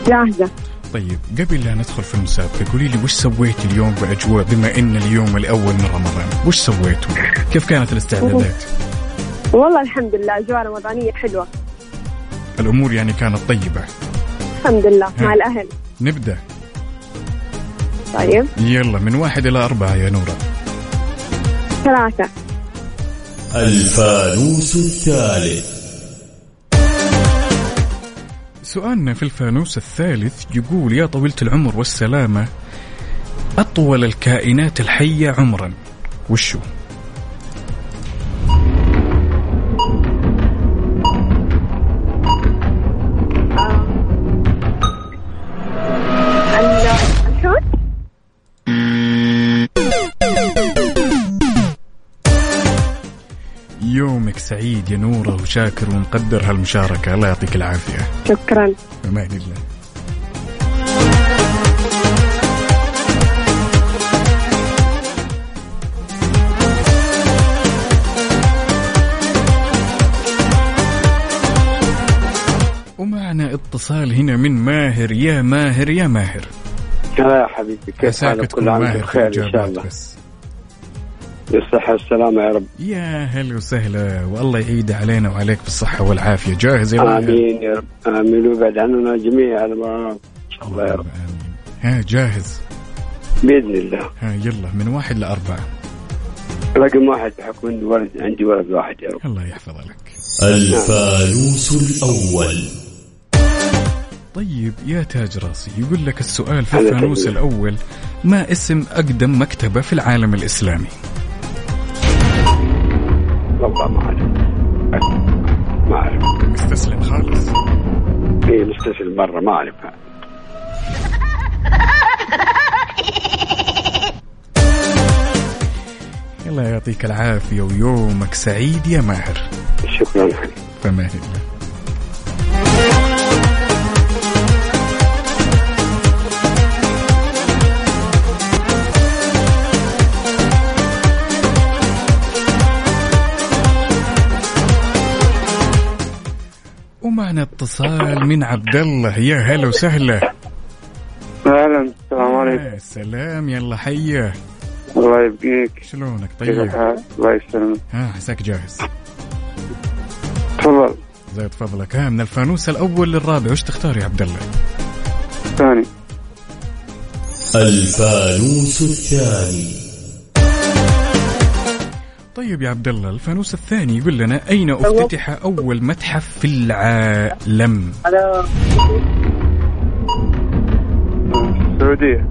جاهزة. طيب قبل لا ندخل في المسابقة قولي لي وش سويت اليوم بأجواء؟ بما إن اليوم الأول من رمضان وش سويتوا؟ كيف كانت الاستعدادات؟ والله الحمد لله أجواء رمضانية حلوة. الأمور يعني كانت طيبة. الحمد لله مع ها. الأهل. نبدأ. طيب. يلا من واحد إلى أربعة يا نورة. ثلاثة. الفانوس الثالث. سؤالنا في الفانوس الثالث يقول يا طويلة العمر والسلامة أطول الكائنات الحية عمرا وشو؟ يا نورة وشاكر ومقدر هالمشاركة. الله يعطيك العافية. شكرا. بأمان الله. ومعنا اتصال هنا من ماهر. يا ماهر يا ماهر. يا حبيبي كيف حالك؟ كل عام بخير إن شاء الله. بس. بالصحة والسلامة يا رب. يا هلا وسهلا. والله يعيد علينا وعليك بالصحة والعافية. جاهز يا ماهر آمين يا رب. آمين. ويبعد عننا جميع الامراض ان شاء الله يا رب. ها جاهز؟ بإذن الله. ها يلا من واحد لأربعة. رقم واحد بحكم اني ولد عندي ولد واحد يا رب. الله يحفظ لك. الفانوس الأول. طيب يا تاج راسي يقول لك السؤال في الفانوس. الأول ما اسم أقدم مكتبة في العالم الإسلامي؟ والله ما اعرف ما اعرف مستسلم خالص. اي مستسلم مرة ما اعرفها الله يعطيك العافية ويومك سعيد يا ماهر. شكرا. فما الله. ومعنا اتصال من عبد الله. يا هلا وسهلا. أهلا السلام عليكم. يا سلام يلا حيه الله يبقيك. شلونك؟ كيف طيب. الحال؟ الله يسلمك. ها عساك جاهز. تفضل. زيد فضلك ها من الفانوس الأول للرابع. وش تختار يا عبد الله؟ ثاني. الفانوس الثاني. طيب يا عبد الله الفانوس الثاني يقول لنا أين افتتح أول متحف في العالم؟ السعودية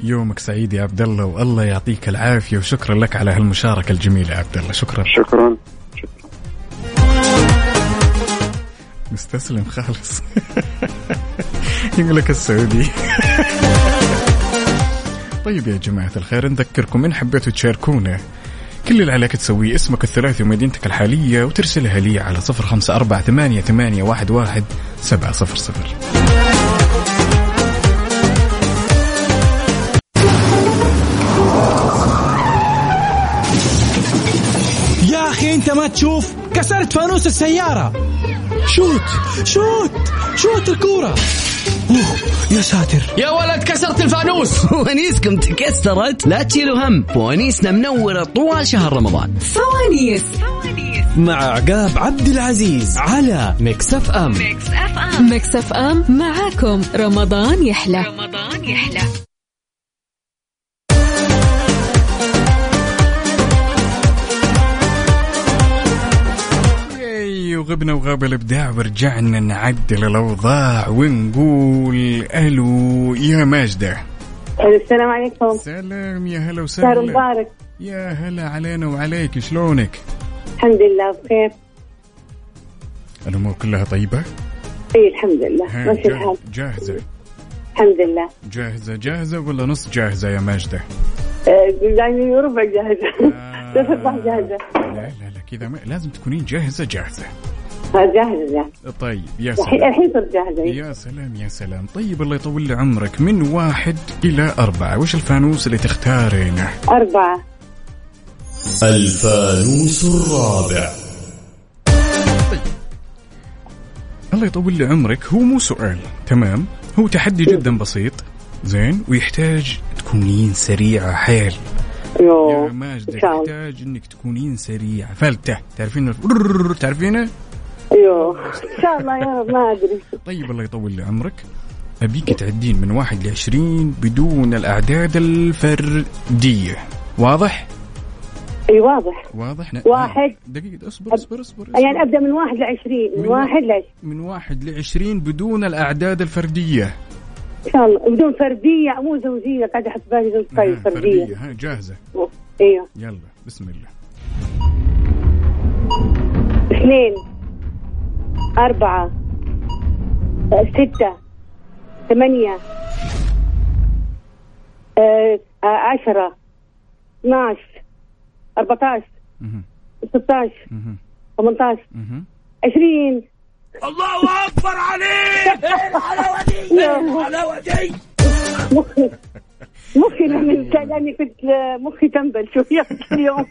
يومك سعيد يا عبد الله والله يعطيك العافية وشكرا لك على هالمشاركة الجميلة يا عبد الله شكرا. شكرا. مستسلم خالص. يقول لك السعودي. طيب يا جماعة الخير نذكركم إن حبيتوا تشاركونا. كل اللي عليك تسويه اسمك الثلاثي ومدينتك الحالية وترسلها لي على صفر خمسة أربعة ثمانية, ثمانية واحد, واحد سبعة صفر صفر. انت ما تشوف كسرت فانوس السيارة. شوت شوت شوت الكورة. أوه يا ساتر. يا ولد كسرت الفانوس. فوانيسكم تكسرت. لا تشيلوا هم. فوانيسنا منورة طوال شهر رمضان. فوانيس. مع عقاب عبد العزيز على Mix FM Mix FM معاكم. رمضان يحلى. رمضان يحلى. وغبنا وغاب الإبداع ورجعنا نعدل الأوضاع ونقول ألو يا ماجدة. السلام عليكم. سلام يا هلا شهر وسهلا مبارك. يا هلا علينا وعليك شلونك؟ الحمد لله بخير. الأمور كلها طيبة؟ اي الحمد لله. ماشي الحال جاهزة. الحمد لله. جاهزة جاهزة ولا نص جاهزة يا ماجدة؟ آه، يعني ربع جاهزة. ثلاث ارباع جاهزة. لا لا لا. كذا ما لازم تكونين جاهزة جاهزة. آه، جاهزة جاهزة. طيب يا سلام. الحين صرت جاهزة. يا سلام يا سلام. طيب الله يطول لي عمرك. من واحد إلى أربعة. وش الفانوس اللي تختارينه أربعة. الفانوس الرابع. الله يطول لي عمرك. هو مو سؤال. تمام؟ هو تحدي جدا بسيط. زين؟ ويحتاج تكونين سريعة حيل. يا ماجدة. يحتاج إنك تكونين سريعة فلتة تعرفين تعرفينه أيوه إن شاء الله يا رب ما أدري طيب الله يطول لي عمرك أبيك تعدين من واحد لعشرين بدون الأعداد الفردية واضح؟ أي واضح واضح؟ ن- واحد. دقيقة اصبر اصبر اصبر, أصبر. يعني أبدأ من واحد لعشرين من من واحد لعشرين من واحد لعشرين بدون الأعداد الفردية ان شاء الله. بدون فردية مو زوجية قاعدة أحط بالي زوج طيب ها، فردية. ها جاهزة. إيوه. يلا بسم الله. اثنين أربعة ستة ثمانية آه، آه، عشرة 12 14 16 18 20 الله أكبر عليك! الحلاوه دي الحلاوه دي مخي مخي من لاني كنت مخي تنبل شوية اليوم.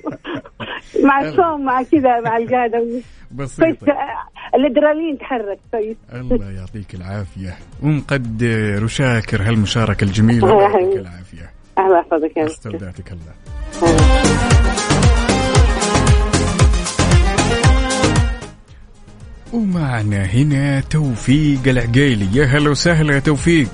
مع الصوم مع كذا مع القعدة. بسيطة. آه، الادرالين تحرك. كويس الله يعطيك العافية. ومقدر وشاكر هالمشاركة الجميلة. الله يعطيك. العافية. الله يحفظك. استودعتك الله. ومعنا هنا توفيق العقيلي. يا هلا وسهلا يا توفيق.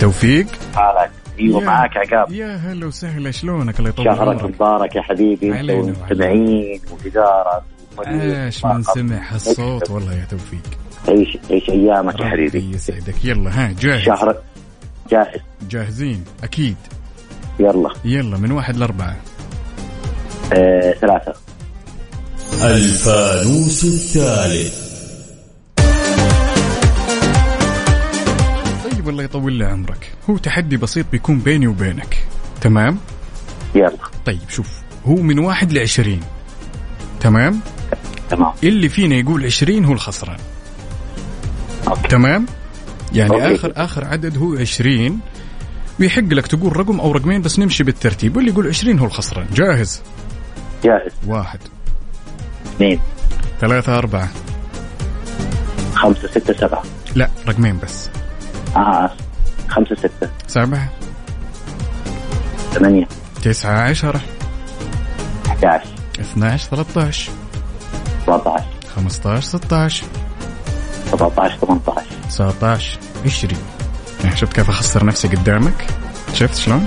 توفيق؟ حالك؟ حبيبي ومعاك عقاب. يا هلا وسهلا شلونك الله يطول شهرك مبارك يا حبيبي أنت علينا والمستمعين وإدارة عاش من سمع هالصوت والله يا توفيق. عيش عيش أيامك يا حبيبي. يسعدك. يلا ها جاهز؟ شهر جاهز. جاهزين؟ أكيد. يلا. يلا من واحد لأربعة. آه، ثلاثة. الفانوس الثالث. طيب الله يطول لي عمرك. هو تحدي بسيط بيكون بيني وبينك. تمام؟ يلا. طيب شوف. هو من واحد لعشرين. تمام؟ تمام. اللي فينا يقول عشرين هو الخسران. okay. تمام؟ يعني okay. آخر آخر عدد هو عشرين. بيحق لك تقول رقم أو رقمين بس نمشي بالترتيب. واللي يقول عشرين هو الخسران. جاهز؟ جاهز. واحد. اثنين. ثلاثة أربعة. خمسة ستة سبعة. لا رقمين بس. آه خمسة ستة. سبعة ثمانية. تسعة عشرة. 11 12 13 14 15 16 17 18 19 20 يعني شفت كيف أخسر نفسي قدامك؟ شفت شلون؟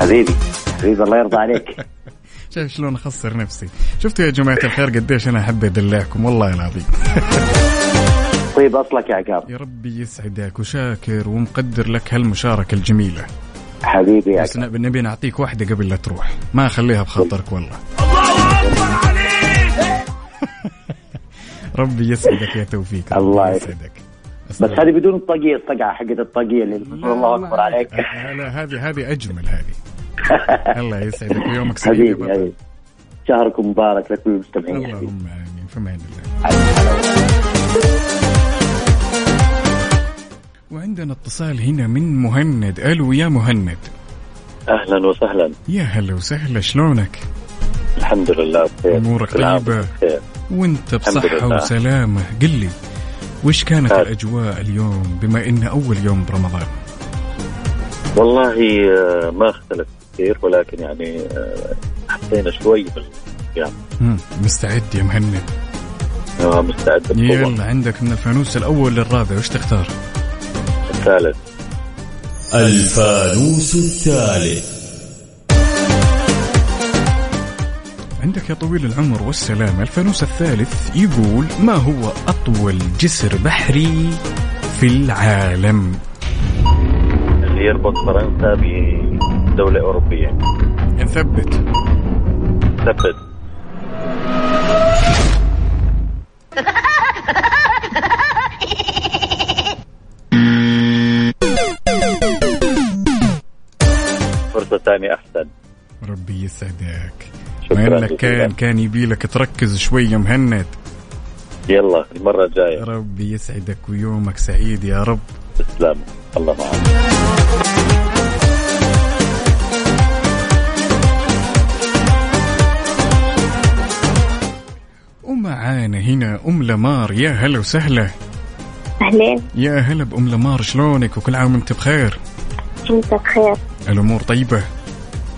حبيبي حبيبي الله يرضى عليك. شايف شلون أخسر نفسي؟ شفتوا يا جماعة الخير قديش أنا أحب ادلعكم والله العظيم. طيب أصلك يا عقاب. يا ربي يسعدك وشاكر ومقدر لك هالمشاركة الجميلة. حبيبي يا بس نبي نعطيك واحدة قبل لا تروح. ما أخليها بخاطرك والله. ربي يسعدك يا توفيق. الله يسعدك. بس هذه بدون الطاقية الطقعة حقت الطاقية اللي الله أكبر عليك. لا هذه هذه أجمل هذه. الله يسعدك ويومك سعيد يا حبيبي. حبيبي. شهركم مبارك لكل المستمعين. اللهم آمين في أمان الله. وعندنا اتصال هنا من مهند. ألو يا مهند. أهلا وسهلا. يا هلا وسهلا شلونك؟ الحمد لله بخير. أمورك طيبة. وأنت بصحة. وسلامة. قل لي وش كانت هذا. الأجواء اليوم بما انه أول يوم برمضان؟ والله آه، ما اختلف. كثير ولكن يعني آه، حسينا شوي بالقيام. مستعد يا مهند. آه، مستعد يلا عندك من الفانوس الأول للرابع وش تختار؟ الثالث. الفانوس الثالث. عندك يا طويل العمر والسلامة الفانوس الثالث يقول ما هو أطول جسر بحري في العالم؟ اللي يربط فرنسا بدولة أوروبية نثبت. ثبت فرصة ثانية أحسن. ربي يسعدك. شكراً ما لك. كان كان يبي لك تركز شوية مهند. يلا المرة الجاية. ربي يسعدك ويومك سعيد يا رب. تسلم. الله معك. ومعانا هنا أم لمار. يا هلا وسهلا. أهلين. يا هلا بأم لمار شلونك؟ وكل عام وأنت بخير؟ أنت بخير. الأمور طيبة؟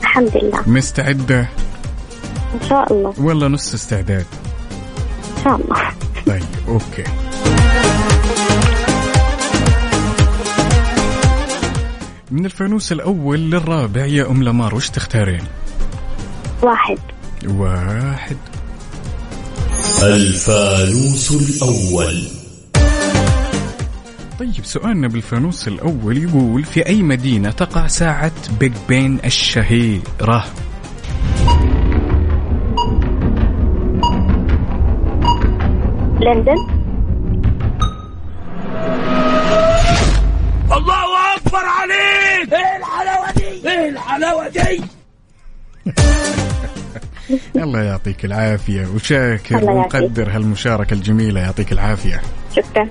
الحمد لله. مستعدة؟ إن شاء الله. ولا نص استعداد. إن شاء الله. طيب أوكي. من الفانوس الأول للرابع يا أم لمار وش تختارين؟ واحد. واحد. الفانوس الأول. طيب سؤالنا بالفانوس الأول يقول في أي مدينة تقع ساعة بيج بين الشهيرة؟ لندن. الله أكبر عليك! إيه الحلاوة دي؟ إيه الحلاوة دي؟ الله يعطيك العافية. وشاكر ومقدر هالمشاركة الجميلة. يعطيك العافية. شكرا.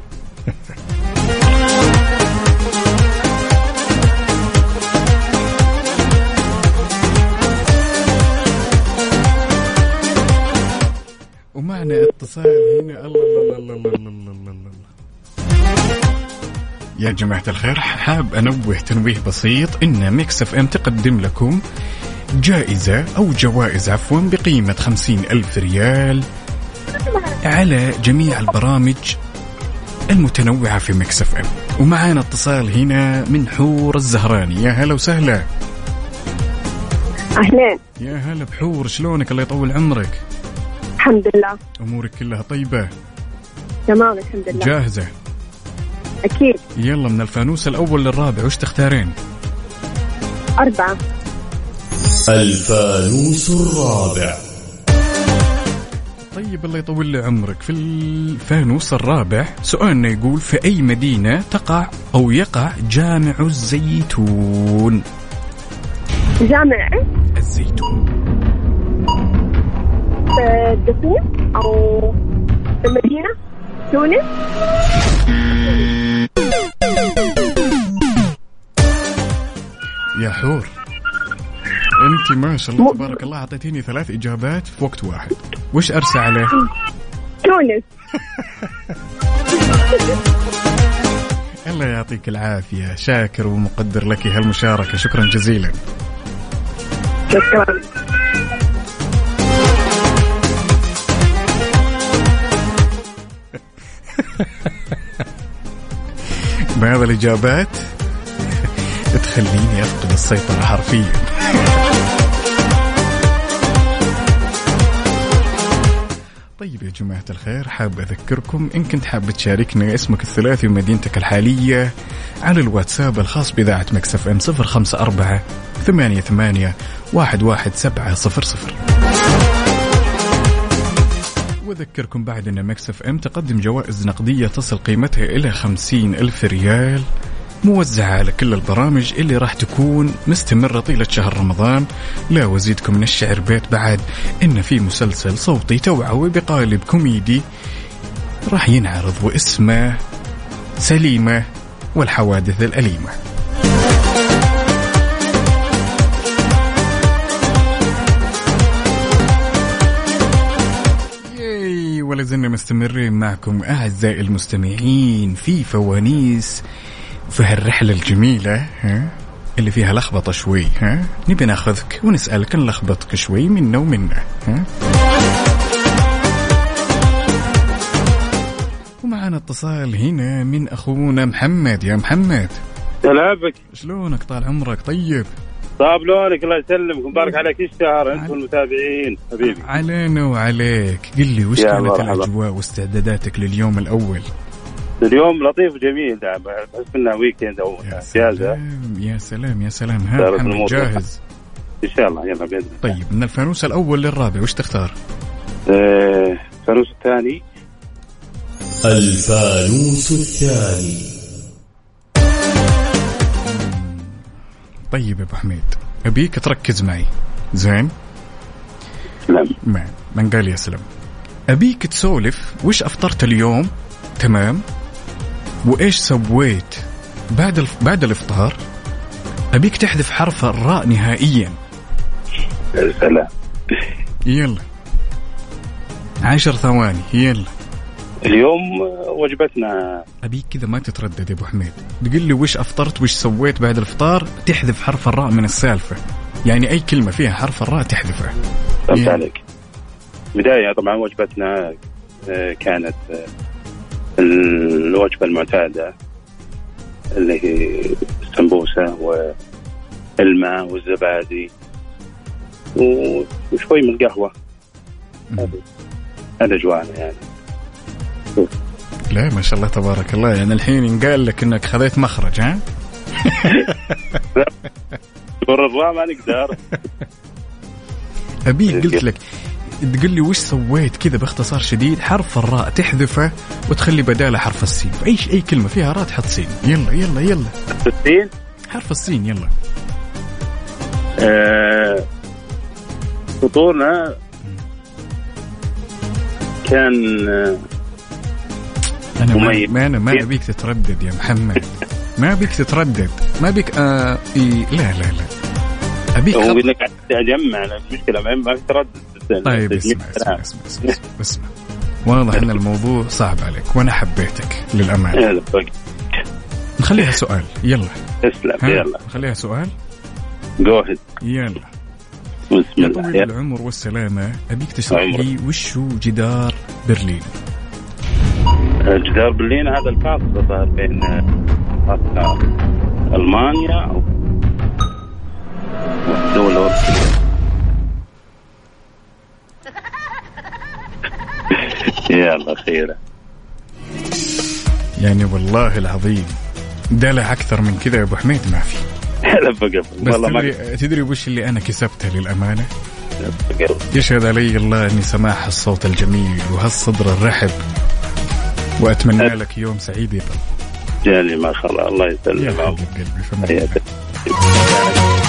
ومعنا اتصال هنا. الله الله الله الله الله الله, الله, الله. يا جماعة الخير حاب أنوه تنويه بسيط إن Mix FM تقدم لكم جائزة أو جوائز عفوا بقيمة خمسين ألف ريال على جميع البرامج المتنوعة في Mix FM. ومعانا اتصال هنا من حور الزهراني يا هلا وسهلا. أهلين يا هلا بحور شلونك؟ الله يطول عمرك. الحمد لله. أمورك كلها طيبة؟ تمام الحمد لله. جاهزة؟ أكيد. يلا من الفانوس الأول للرابع وش تختارين؟ أربعة. الفانوس الرابع. طيب الله يطول لي عمرك. في الفانوس الرابع سؤالنا يقول في أي مدينة تقع أو يقع جامع الزيتون؟ جامع الزيتون. في الدخول أو في المدينة تونس؟ يا حور. أنت ما شاء الله تبارك الله أعطيتيني ثلاث إجابات في وقت واحد. وش ارسى عليه؟ تونس. الله يعطيك العافية. شاكر ومقدر لك هالمشاركة. شكرا جزيلا. شكرا. بهذا الإجابات تخليني أفقد السيطرة حرفيا. طيب يا جماعة الخير حاب أذكركم إن كنت حاب تشاركنا اسمك الثلاثي ومدينتك الحالية على الواتساب الخاص بإذاعة Mix FM واحد سبعة صفر صفر. وأذكركم بعد أن Mix FM تقدم جوائز نقدية تصل قيمتها إلى خمسين ألف ريال. موزعة على كل البرامج اللي راح تكون مستمرة طيلة شهر رمضان. لا وزيدكم من الشعر بيت بعد إن في مسلسل صوتي توعوي بقالب كوميدي. راح ينعرض واسمه سليمة والحوادث الأليمة. ولا زلنا مستمرين معكم أعزائي المستمعين في فوانيس في هالرحلة الجميلة ها؟ اللي فيها لخبطة شوي ها؟ نبي ناخذك ونسألك نلخبطك شوي منا ومنا ها؟ ومعنا اتصال هنا من أخونا محمد. يا محمد. هلا بك. شلونك؟ طال عمرك طيب؟ طاب لونك الله يسلمك. مبارك عليك. الشهر أنت والمتابعين. حبيبي. علينا وعليك. قل لي وش كانت مرحبا. الأجواء واستعداداتك لليوم الأول؟ اليوم لطيف وجميل بحس إنه ويكند أو اجازه يا سلام يا سلام. ها. جاهز؟ إن شاء الله يلا بإذن الله. طيب من الفانوس الأول للرابع وش تختار؟ آه، الفانوس الثاني. الفانوس الثاني. طيب يا أبو حميد أبيك تركز معي. زين؟ نعم. ما من قال يسلم أبيك تسولف وش أفطرت اليوم؟ تمام؟ وإيش سويت بعد الف... بعد الإفطار؟ أبيك تحذف حرف الراء نهائيا. يا سلام. يلا. عشر ثواني يلا. اليوم وجبتنا. أبيك كذا ما تتردد يا أبو حميد. تقول لي وش أفطرت وش سويت بعد الإفطار؟ تحذف حرف الراء من السالفة. يعني أي كلمة فيها حرف الراء تحذفه فهمت. عليك. بداية طبعا وجبتنا آه، كانت آه، الوجبة المعتادة اللي هي السمبوسة والماء والزبادي وشوي من القهوة. هذا- جوانا يعني. لا ما شاء الله تبارك الله. يعني الحين ينقال لك إنك خذيت مخرج ها؟ الراء ما نقدر. ابيك قلت لك تقول لي وش سويت كذا باختصار شديد؟ حرف الراء تحذفه وتخلي بدالة حرف السين. أي أي كلمة فيها راء تحط سين. يلا يلا يلا. السين؟ حرف السين يلا. آه، فطورنا كان آه، أنا ما, مميز. ما أنا ما ابيك تتردد يا محمد. ما ابيك تتردد. ما ابيك آه لا لا لا. أبيك هو. إنك قاعد اجمع المشكلة ما ما في تردد. طيب اسمع اسمع اسمع اسمع, اسمع. واضح إن الموضوع صعب عليك وأنا حبيتك للأمانة. بقى. نخليها سؤال. يلا. تسلم؟ يلا. نخليها سؤال. جو يلا. بسم يا الله. يلا. العمر والسلامة أبيك تشرح عمرك. لي وشو جدار برلين؟ جدار برلين هذا الفاصل الظاهر بين آه، المانيا أو دولة أوروبية يلا خير يعني والله العظيم دلع أكثر من كذا يا أبو حميد ما في. بس تدري تدري وش اللي أنا كسبته للأمانة؟ يشهد علي الله إني سماح الصوت الجميل وهالصدر الرحب وأتمنى لك يوم سعيد يا طل. جاني ما شاء الله. الله يا يسلمك حبيب قلبي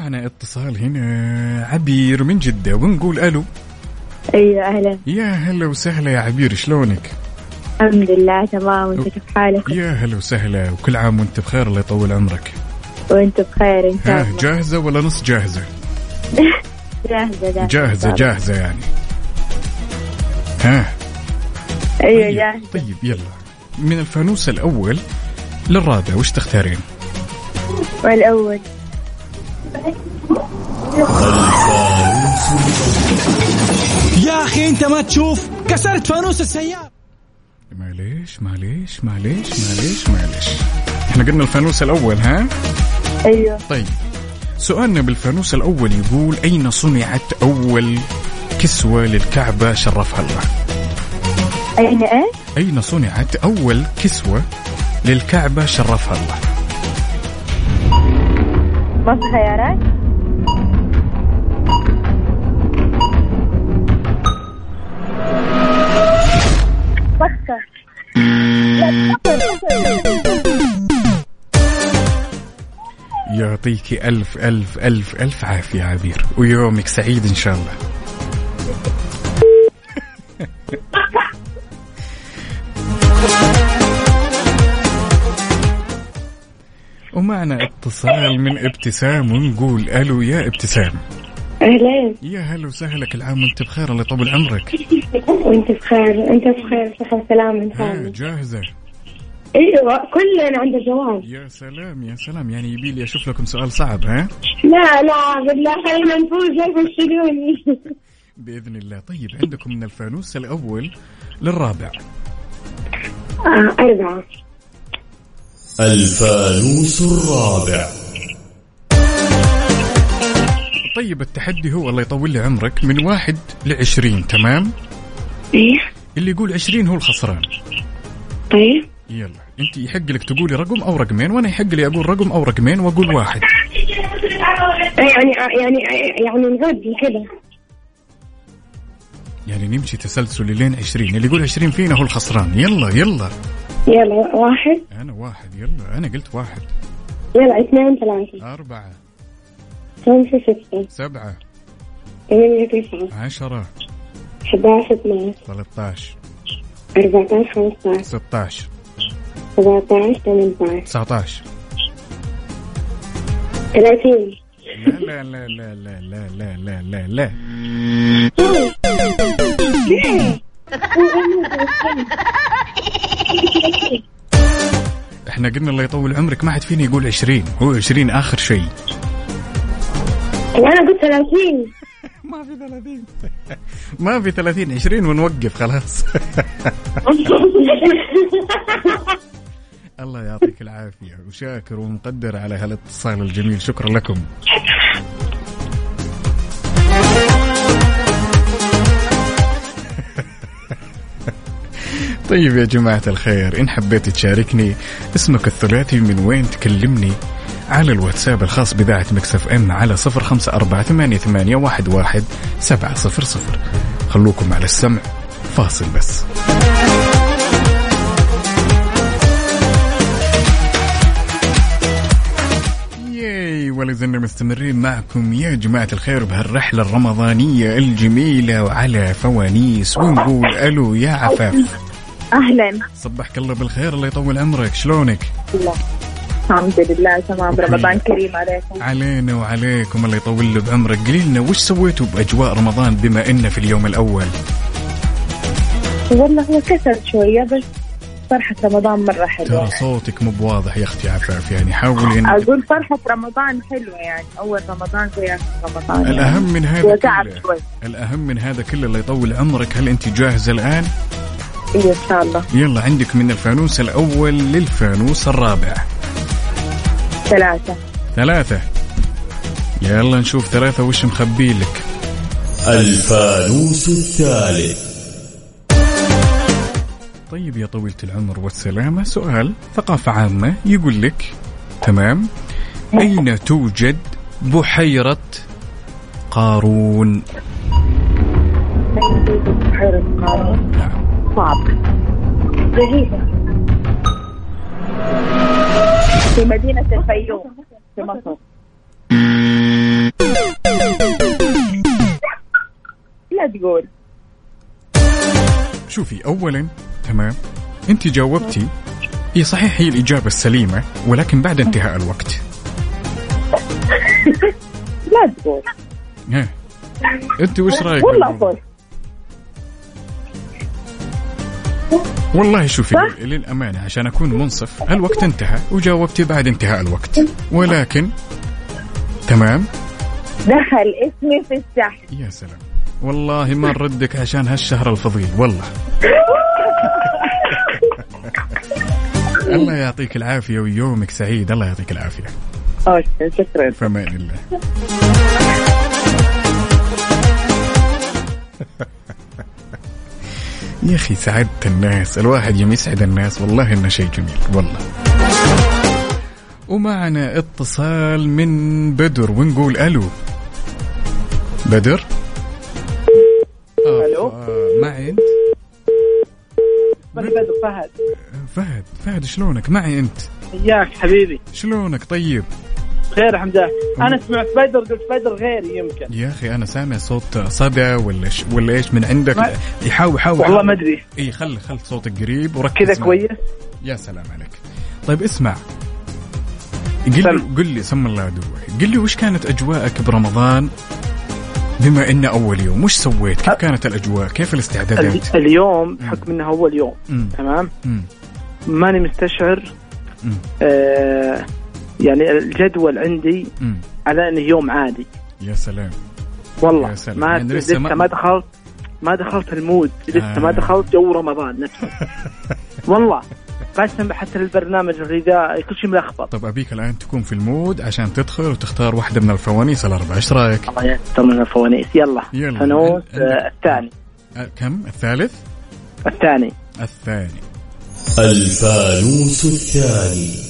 ومعنا اتصال هنا عبير من جدة ونقول ألو. أيوه أهلا. يا هلا وسهلا يا عبير شلونك؟ الحمد لله تمام. وانت كيف حالك؟ يا هلا وسهلا وكل عام وأنت بخير الله يطول عمرك. وأنت بخير إن شاء ها جاهزة ولا نص جاهزة؟ جاهزة جاهزة. جاهزة جاهزة يعني. ها. أيوه جاهزة. طيب يلا. من الفانوس الأول للرابع وش تختارين؟ والأول. يا أخي أنت ما تشوف؟ كسرت فانوس السيارة. معليش معليش معليش معليش معليش. إحنا قلنا الفانوس الأول ها؟ أيوه. طيب. سؤالنا بالفانوس الأول يقول أين صنعت أول كسوة للكعبة شرفها الله؟ أين إيه؟ أين صنعت أول كسوة للكعبة شرفها الله؟ في خيارات؟ مكة يعطيك ألف ألف ألف ألف عافية عبير ويومك سعيد إن شاء الله ومعنا اتصال من ابتسام ونقول ألو يا ابتسام. اهلين يا هلا وسهلا كل عام وأنت بخير الله يطول عمرك. وأنت بخير أنت بخير صحة وسلامة إن شاء الله. جاهزة؟ أيوه كلنا عند الجواب يا سلام يا سلام يعني يبي لي أشوف لكم سؤال صعب ها؟ لا لا بالله خلينا نفوز لا تفشلوني بإذن الله. طيب عندكم من الفانوس الأول للرابع. آه أربعة. الفانوس الرابع. طيب التحدي هو الله يطول لي عمرك. من واحد لعشرين تمام؟ إيه. اللي يقول عشرين هو الخسران. طيب. يلا. أنت يحق لك تقولي رقم أو رقمين وأنا يحق لي أقول رقم أو رقمين وأقول واحد. يعني يعني يعني نعد كذا يعني نمشي تسلسل لين عشرين. اللي يقول عشرين فينا هو الخسران. يلا يلا. يلا واحد أنا واحد يلا أنا قلت واحد يلا اثنين ثلاثة أربعة خمسة ستة سبعة ثمانية تسعة عشرة 11 12 ثلاثة عشر 14 15 ستة عشر 17 18 تسعة عشر 30 لا لا لا لا لا لا لا لا لا إحنا قلنا الله يطول عمرك ما حد فينا يقول عشرين هو عشرين آخر شيء. وأنا قلت 30 ما في 30 ما في 30 20 ونوقف خلاص. الله يعطيك العافية وشاكر ومقدر على هالاتصال الجميل. شكرا لكم. طيب يا جماعة الخير إن حبيت تشاركني اسمك الثلاثي من وين تكلمني؟ على الواتساب الخاص بإذاعة مكسف أم على صفر خمسة أربعة ثمانية, ثمانية واحد, واحد سبعة صفر صفر. خلوكم على السمع فاصل بس. ولا زلنا مستمرين معكم يا جماعة الخير بهالرحلة الرمضانية الجميلة وعلى فوانيس ونقول ألو يا عفاف. أهلا. صبحك الله بالخير الله يطول عمرك. شلونك؟ الله. الحمد لله تمام. رمضان كريم عليكم. علينا وعليكم الله يطول بعمرك. قولي لنا وش سويتوا بأجواء رمضان بما إنه في اليوم الأول؟ والله هو كسر شوية بس فرحة رمضان مرة حلوة. ترى صوتك مو بواضح يا أختي عفاف يعني حاولي ان أقول فرحة رمضان حلوة يعني أول رمضان زي رمضان. يعني. الأهم من هذا كله الأهم من هذا كله اللي يطول عمرك. هل أنت جاهزة الآن؟ إيه إن شاء الله. يلا عندك من الفانوس الأول للفانوس الرابع. ثلاثة. ثلاثة. يلا نشوف ثلاثة وش مخبي لك؟ الفانوس الثالث. طيب يا طويلة العمر والسلامة سؤال ثقافة عامة يقول لك تمام؟ أين توجد بحيرة قارون؟ بحيرة قارون؟ صعب. بعيدة في مدينة الفيوم في مصر. لا تقول. شوفي أولا تمام. أنت جاوبتي. هي صحيح هي الإجابة السليمة ولكن بعد انتهاء الوقت. لا تقول. ها. أنت وش رأيك؟ والله؟ والله شوفي للأمانة عشان أكون منصف الوقت انتهى وجاوبتي بعد انتهاء الوقت. ولكن تمام؟ دخل اسمي في السحب يا سلام. والله ما نردك عشان هالشهر الفضيل والله. الله يعطيك العافية ويومك سعيد الله يعطيك العافية. شكرا. في أمان الله. يا أخي سعدت الناس الواحد يوم يسعد الناس والله إنه شيء جميل والله. ومعنا اتصال من بدر ونقول ألو. بدر؟ ألو؟ معي أنت؟ بدر بدر فهد. فهد فهد شلونك؟ معي أنت؟ إياك حبيبي. شلونك؟ طيب. خير الحمد لله. أنا سمعت بدر قلت بدر غيري يمكن. يا أخي أنا سامع صوت صدى ولا ش... ولا إيش من عندك. ما- يحاول حاول والله ما أدري. إي خل خل صوتك قريب وركز كذا. كويس؟ يا سلام عليك. طيب اسمع. قل لي قل لي سم الله عدوك. قل لي وش كانت أجواءك برمضان؟ بما انه أول يوم وش سويت؟ كيف كانت الأجواء؟ كيف الاستعدادات؟ ال- اليوم بحكم إنه أول يوم مم. تمام؟ مم. ماني مستشعر. آه يعني الجدول عندي مم. على إنه يوم عادي. يا سلام. والله يا سلام. ما يعني لسه لسه ما- ما, دخلت ما دخلت ال mood. لسه آه. ما دخلت جو رمضان نفسه. والله قسم حتى البرنامج الغذائي كل شيء ملخبط. طب أبيك الآن تكون في المود عشان تدخل وتختار واحدة من الفوانيس. الأربعة إيش رأيك؟ الله يستر من الفوانيس. يلا يلا. فانوس آه، الثاني. أه، كم؟ الثالث؟ الثاني. الثاني. الفانوس الثاني.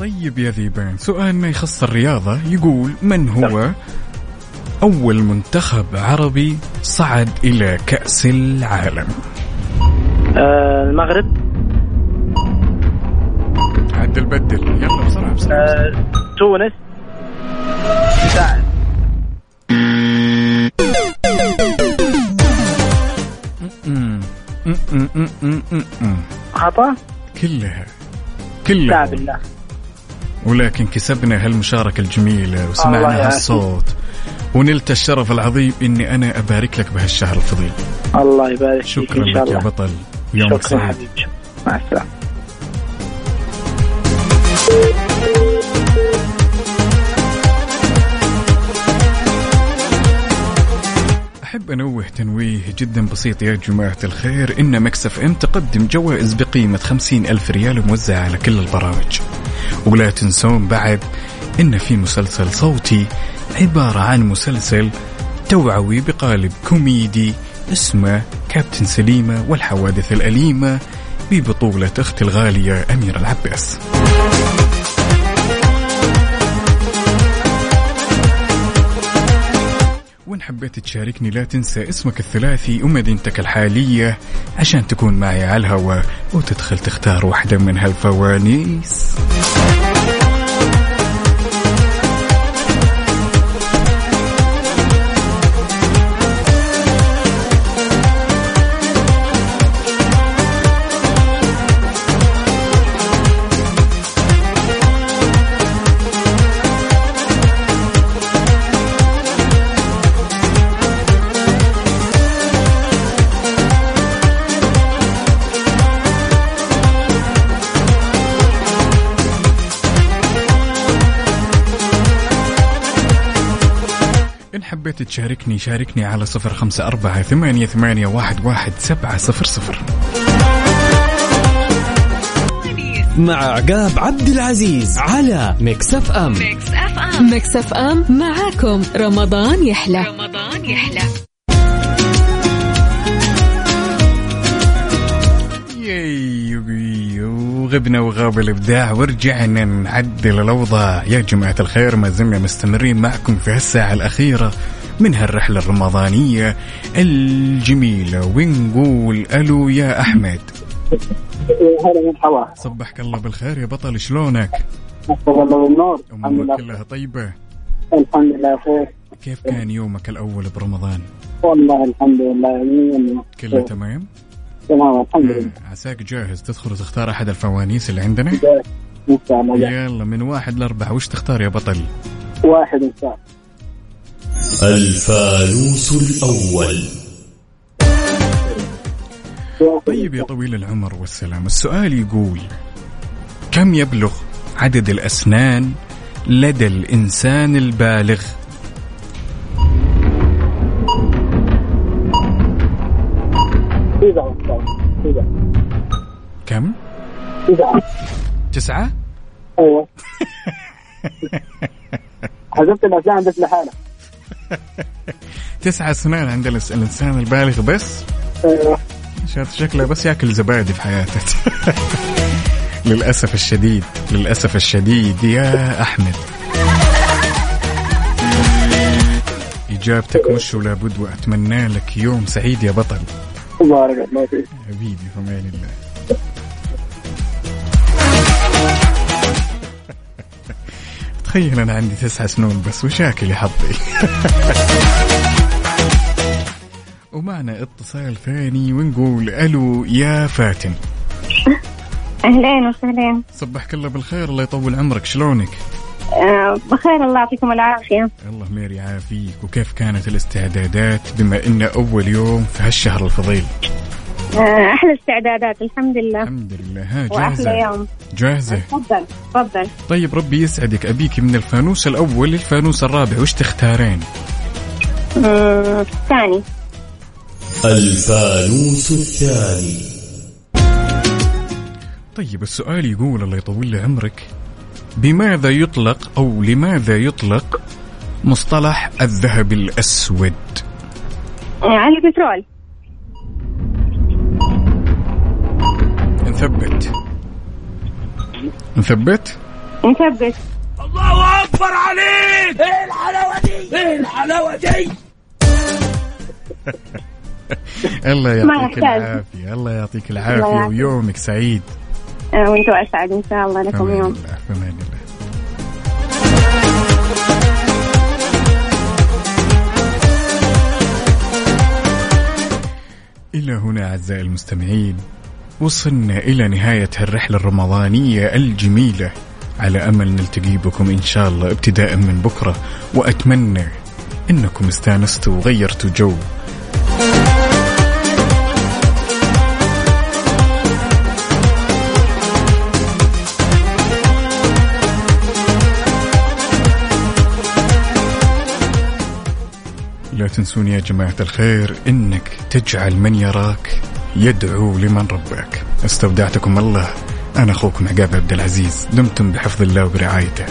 طيب يا ذيبان سؤالنا يخص الرياضة يقول من هو أول منتخب عربي صعد إلى كأس العالم؟ آه المغرب. عدل بدل يلا بسرعة بسرعة آه تونس. م- م- م. خطأ؟ كلها كلها. بالله. ولكن كسبنا هالمشاركة الجميلة وسمعنا. هالصوت. ونلت الشرف العظيم إني أنا أبارك لك بهالشهر الفضيل. الله يبارك فيك شكرا إن شاء لك يا الله. بطل. ويومك شكرا سعيد حبيبي. مع السلامة. أحب أنوه تنويه جدا بسيط يا جماعة الخير. إن مكسف إم تقدم جوائز بقيمة خمسين ألف ريال موزعة على كل البرامج. ولا تنسون بعد إن في مسلسل صوتي عبارة عن مسلسل توعوي بقالب كوميدي اسمه كابتن سليمة والحوادث الأليمة ببطولة أختي الغالية أميرة العباس. وإن حبيت تشاركني لا تنسى اسمك الثلاثي ومدينتك الحالية عشان تكون معي على الهواء وتدخل تختار واحدة من هالفوانيس. حبيت تشاركني شاركني على صفر خمسة أربعة ثمانية, ثمانية واحد, واحد سبعة صفر صفر. مع عقاب عبد العزيز على Mix FM Mix FM Mix FM معاكم رمضان يحلى. رمضان يحلى. وغبنا وغاب الإبداع ورجعنا نعدل الأوضاع. يا جماعة الخير ما زلنا مستمرين معكم في هالساعة الأخيرة من هالرحلة الرمضانية الجميلة. ونقول ألو يا أحمد. هلا مرحبا صبحك الله بالخير يا بطل شلونك؟ الله بالنور أمورك كلها طيبة؟ الحمد لله بخير. كيف كان يومك الأول برمضان؟ والله الحمد لله كله تمام؟ تمام الحمد لله. عساك جاهز تدخل وتختار أحد الفوانيس اللي عندنا؟ جاهز. يلا من واحد لأربعة وش تختار يا بطل؟ واحد إن شاء الله. الفانوس الأول. طيب يا طويل العمر والسلام السؤال يقول كم يبلغ عدد الأسنان لدى الإنسان البالغ؟ تسعة. كم؟ تسعة. تسعة؟ أيوه. حذفت الأسنان بس لحالها تسعة أسنان عند الإنسان البالغ بس؟ أيوه. شكله بس ياكل زبادي في حياته. للأسف الشديد للأسف الشديد يا أحمد. إجابتك مش ولا بد وأتمنى لك يوم سعيد يا بطل. بارك الله فيك حبيبي في الله. تخيل أنا عندي تسعة سنون بس وشاكل يا حظي؟ ومعنا اتصال ثاني ونقول ألو يا فاتن. أهلين وسهلين. صبحك الله بالخير الله يطول عمرك شلونك؟ آه، بخير الله يعطيكم العافية. الله مير يعافيك. وكيف كانت الاستعدادات؟ بما إن أول يوم في هالشهر الفضيل. آه، أحلى استعدادات الحمد لله. الحمد لله. ها جاهزة؟ يوم. جاهزة؟ تفضل تفضل. طيب ربي يسعدك. أبيك من الفانوس الأول للفانوس الرابع. وش تختارين؟ مم، ثاني الفانوس الثاني. طيب السؤال يقول الله يطول لي عمرك. بماذا يطلق أو لماذا يطلق مصطلح الذهب الأسود؟ آه، على البترول نثبت. نثبت؟ نثبت. الله أكبر عليك! إيه الحلاوة دي؟ إيه الحلاوة دي؟ الله يعطيك يحتاج. العافية الله يعطيك يعافيك. ويومك سعيد. وأنتم أسعد إن شاء الله لكم يوم. الله إلى هنا أعزائي المستمعين وصلنا إلى نهاية الرحلة الرمضانية الجميلة. على أمل نلتقي بكم إن شاء الله ابتداء من بكرة وأتمنى أنكم استانستوا وغيرتوا جو. لا تنسون يا جماعة الخير إنك تجعل من يراك يدعو لمن رباك استودعتكم الله أنا أخوكم عقاب عبد العزيز دمتم بحفظ الله وبرعايته.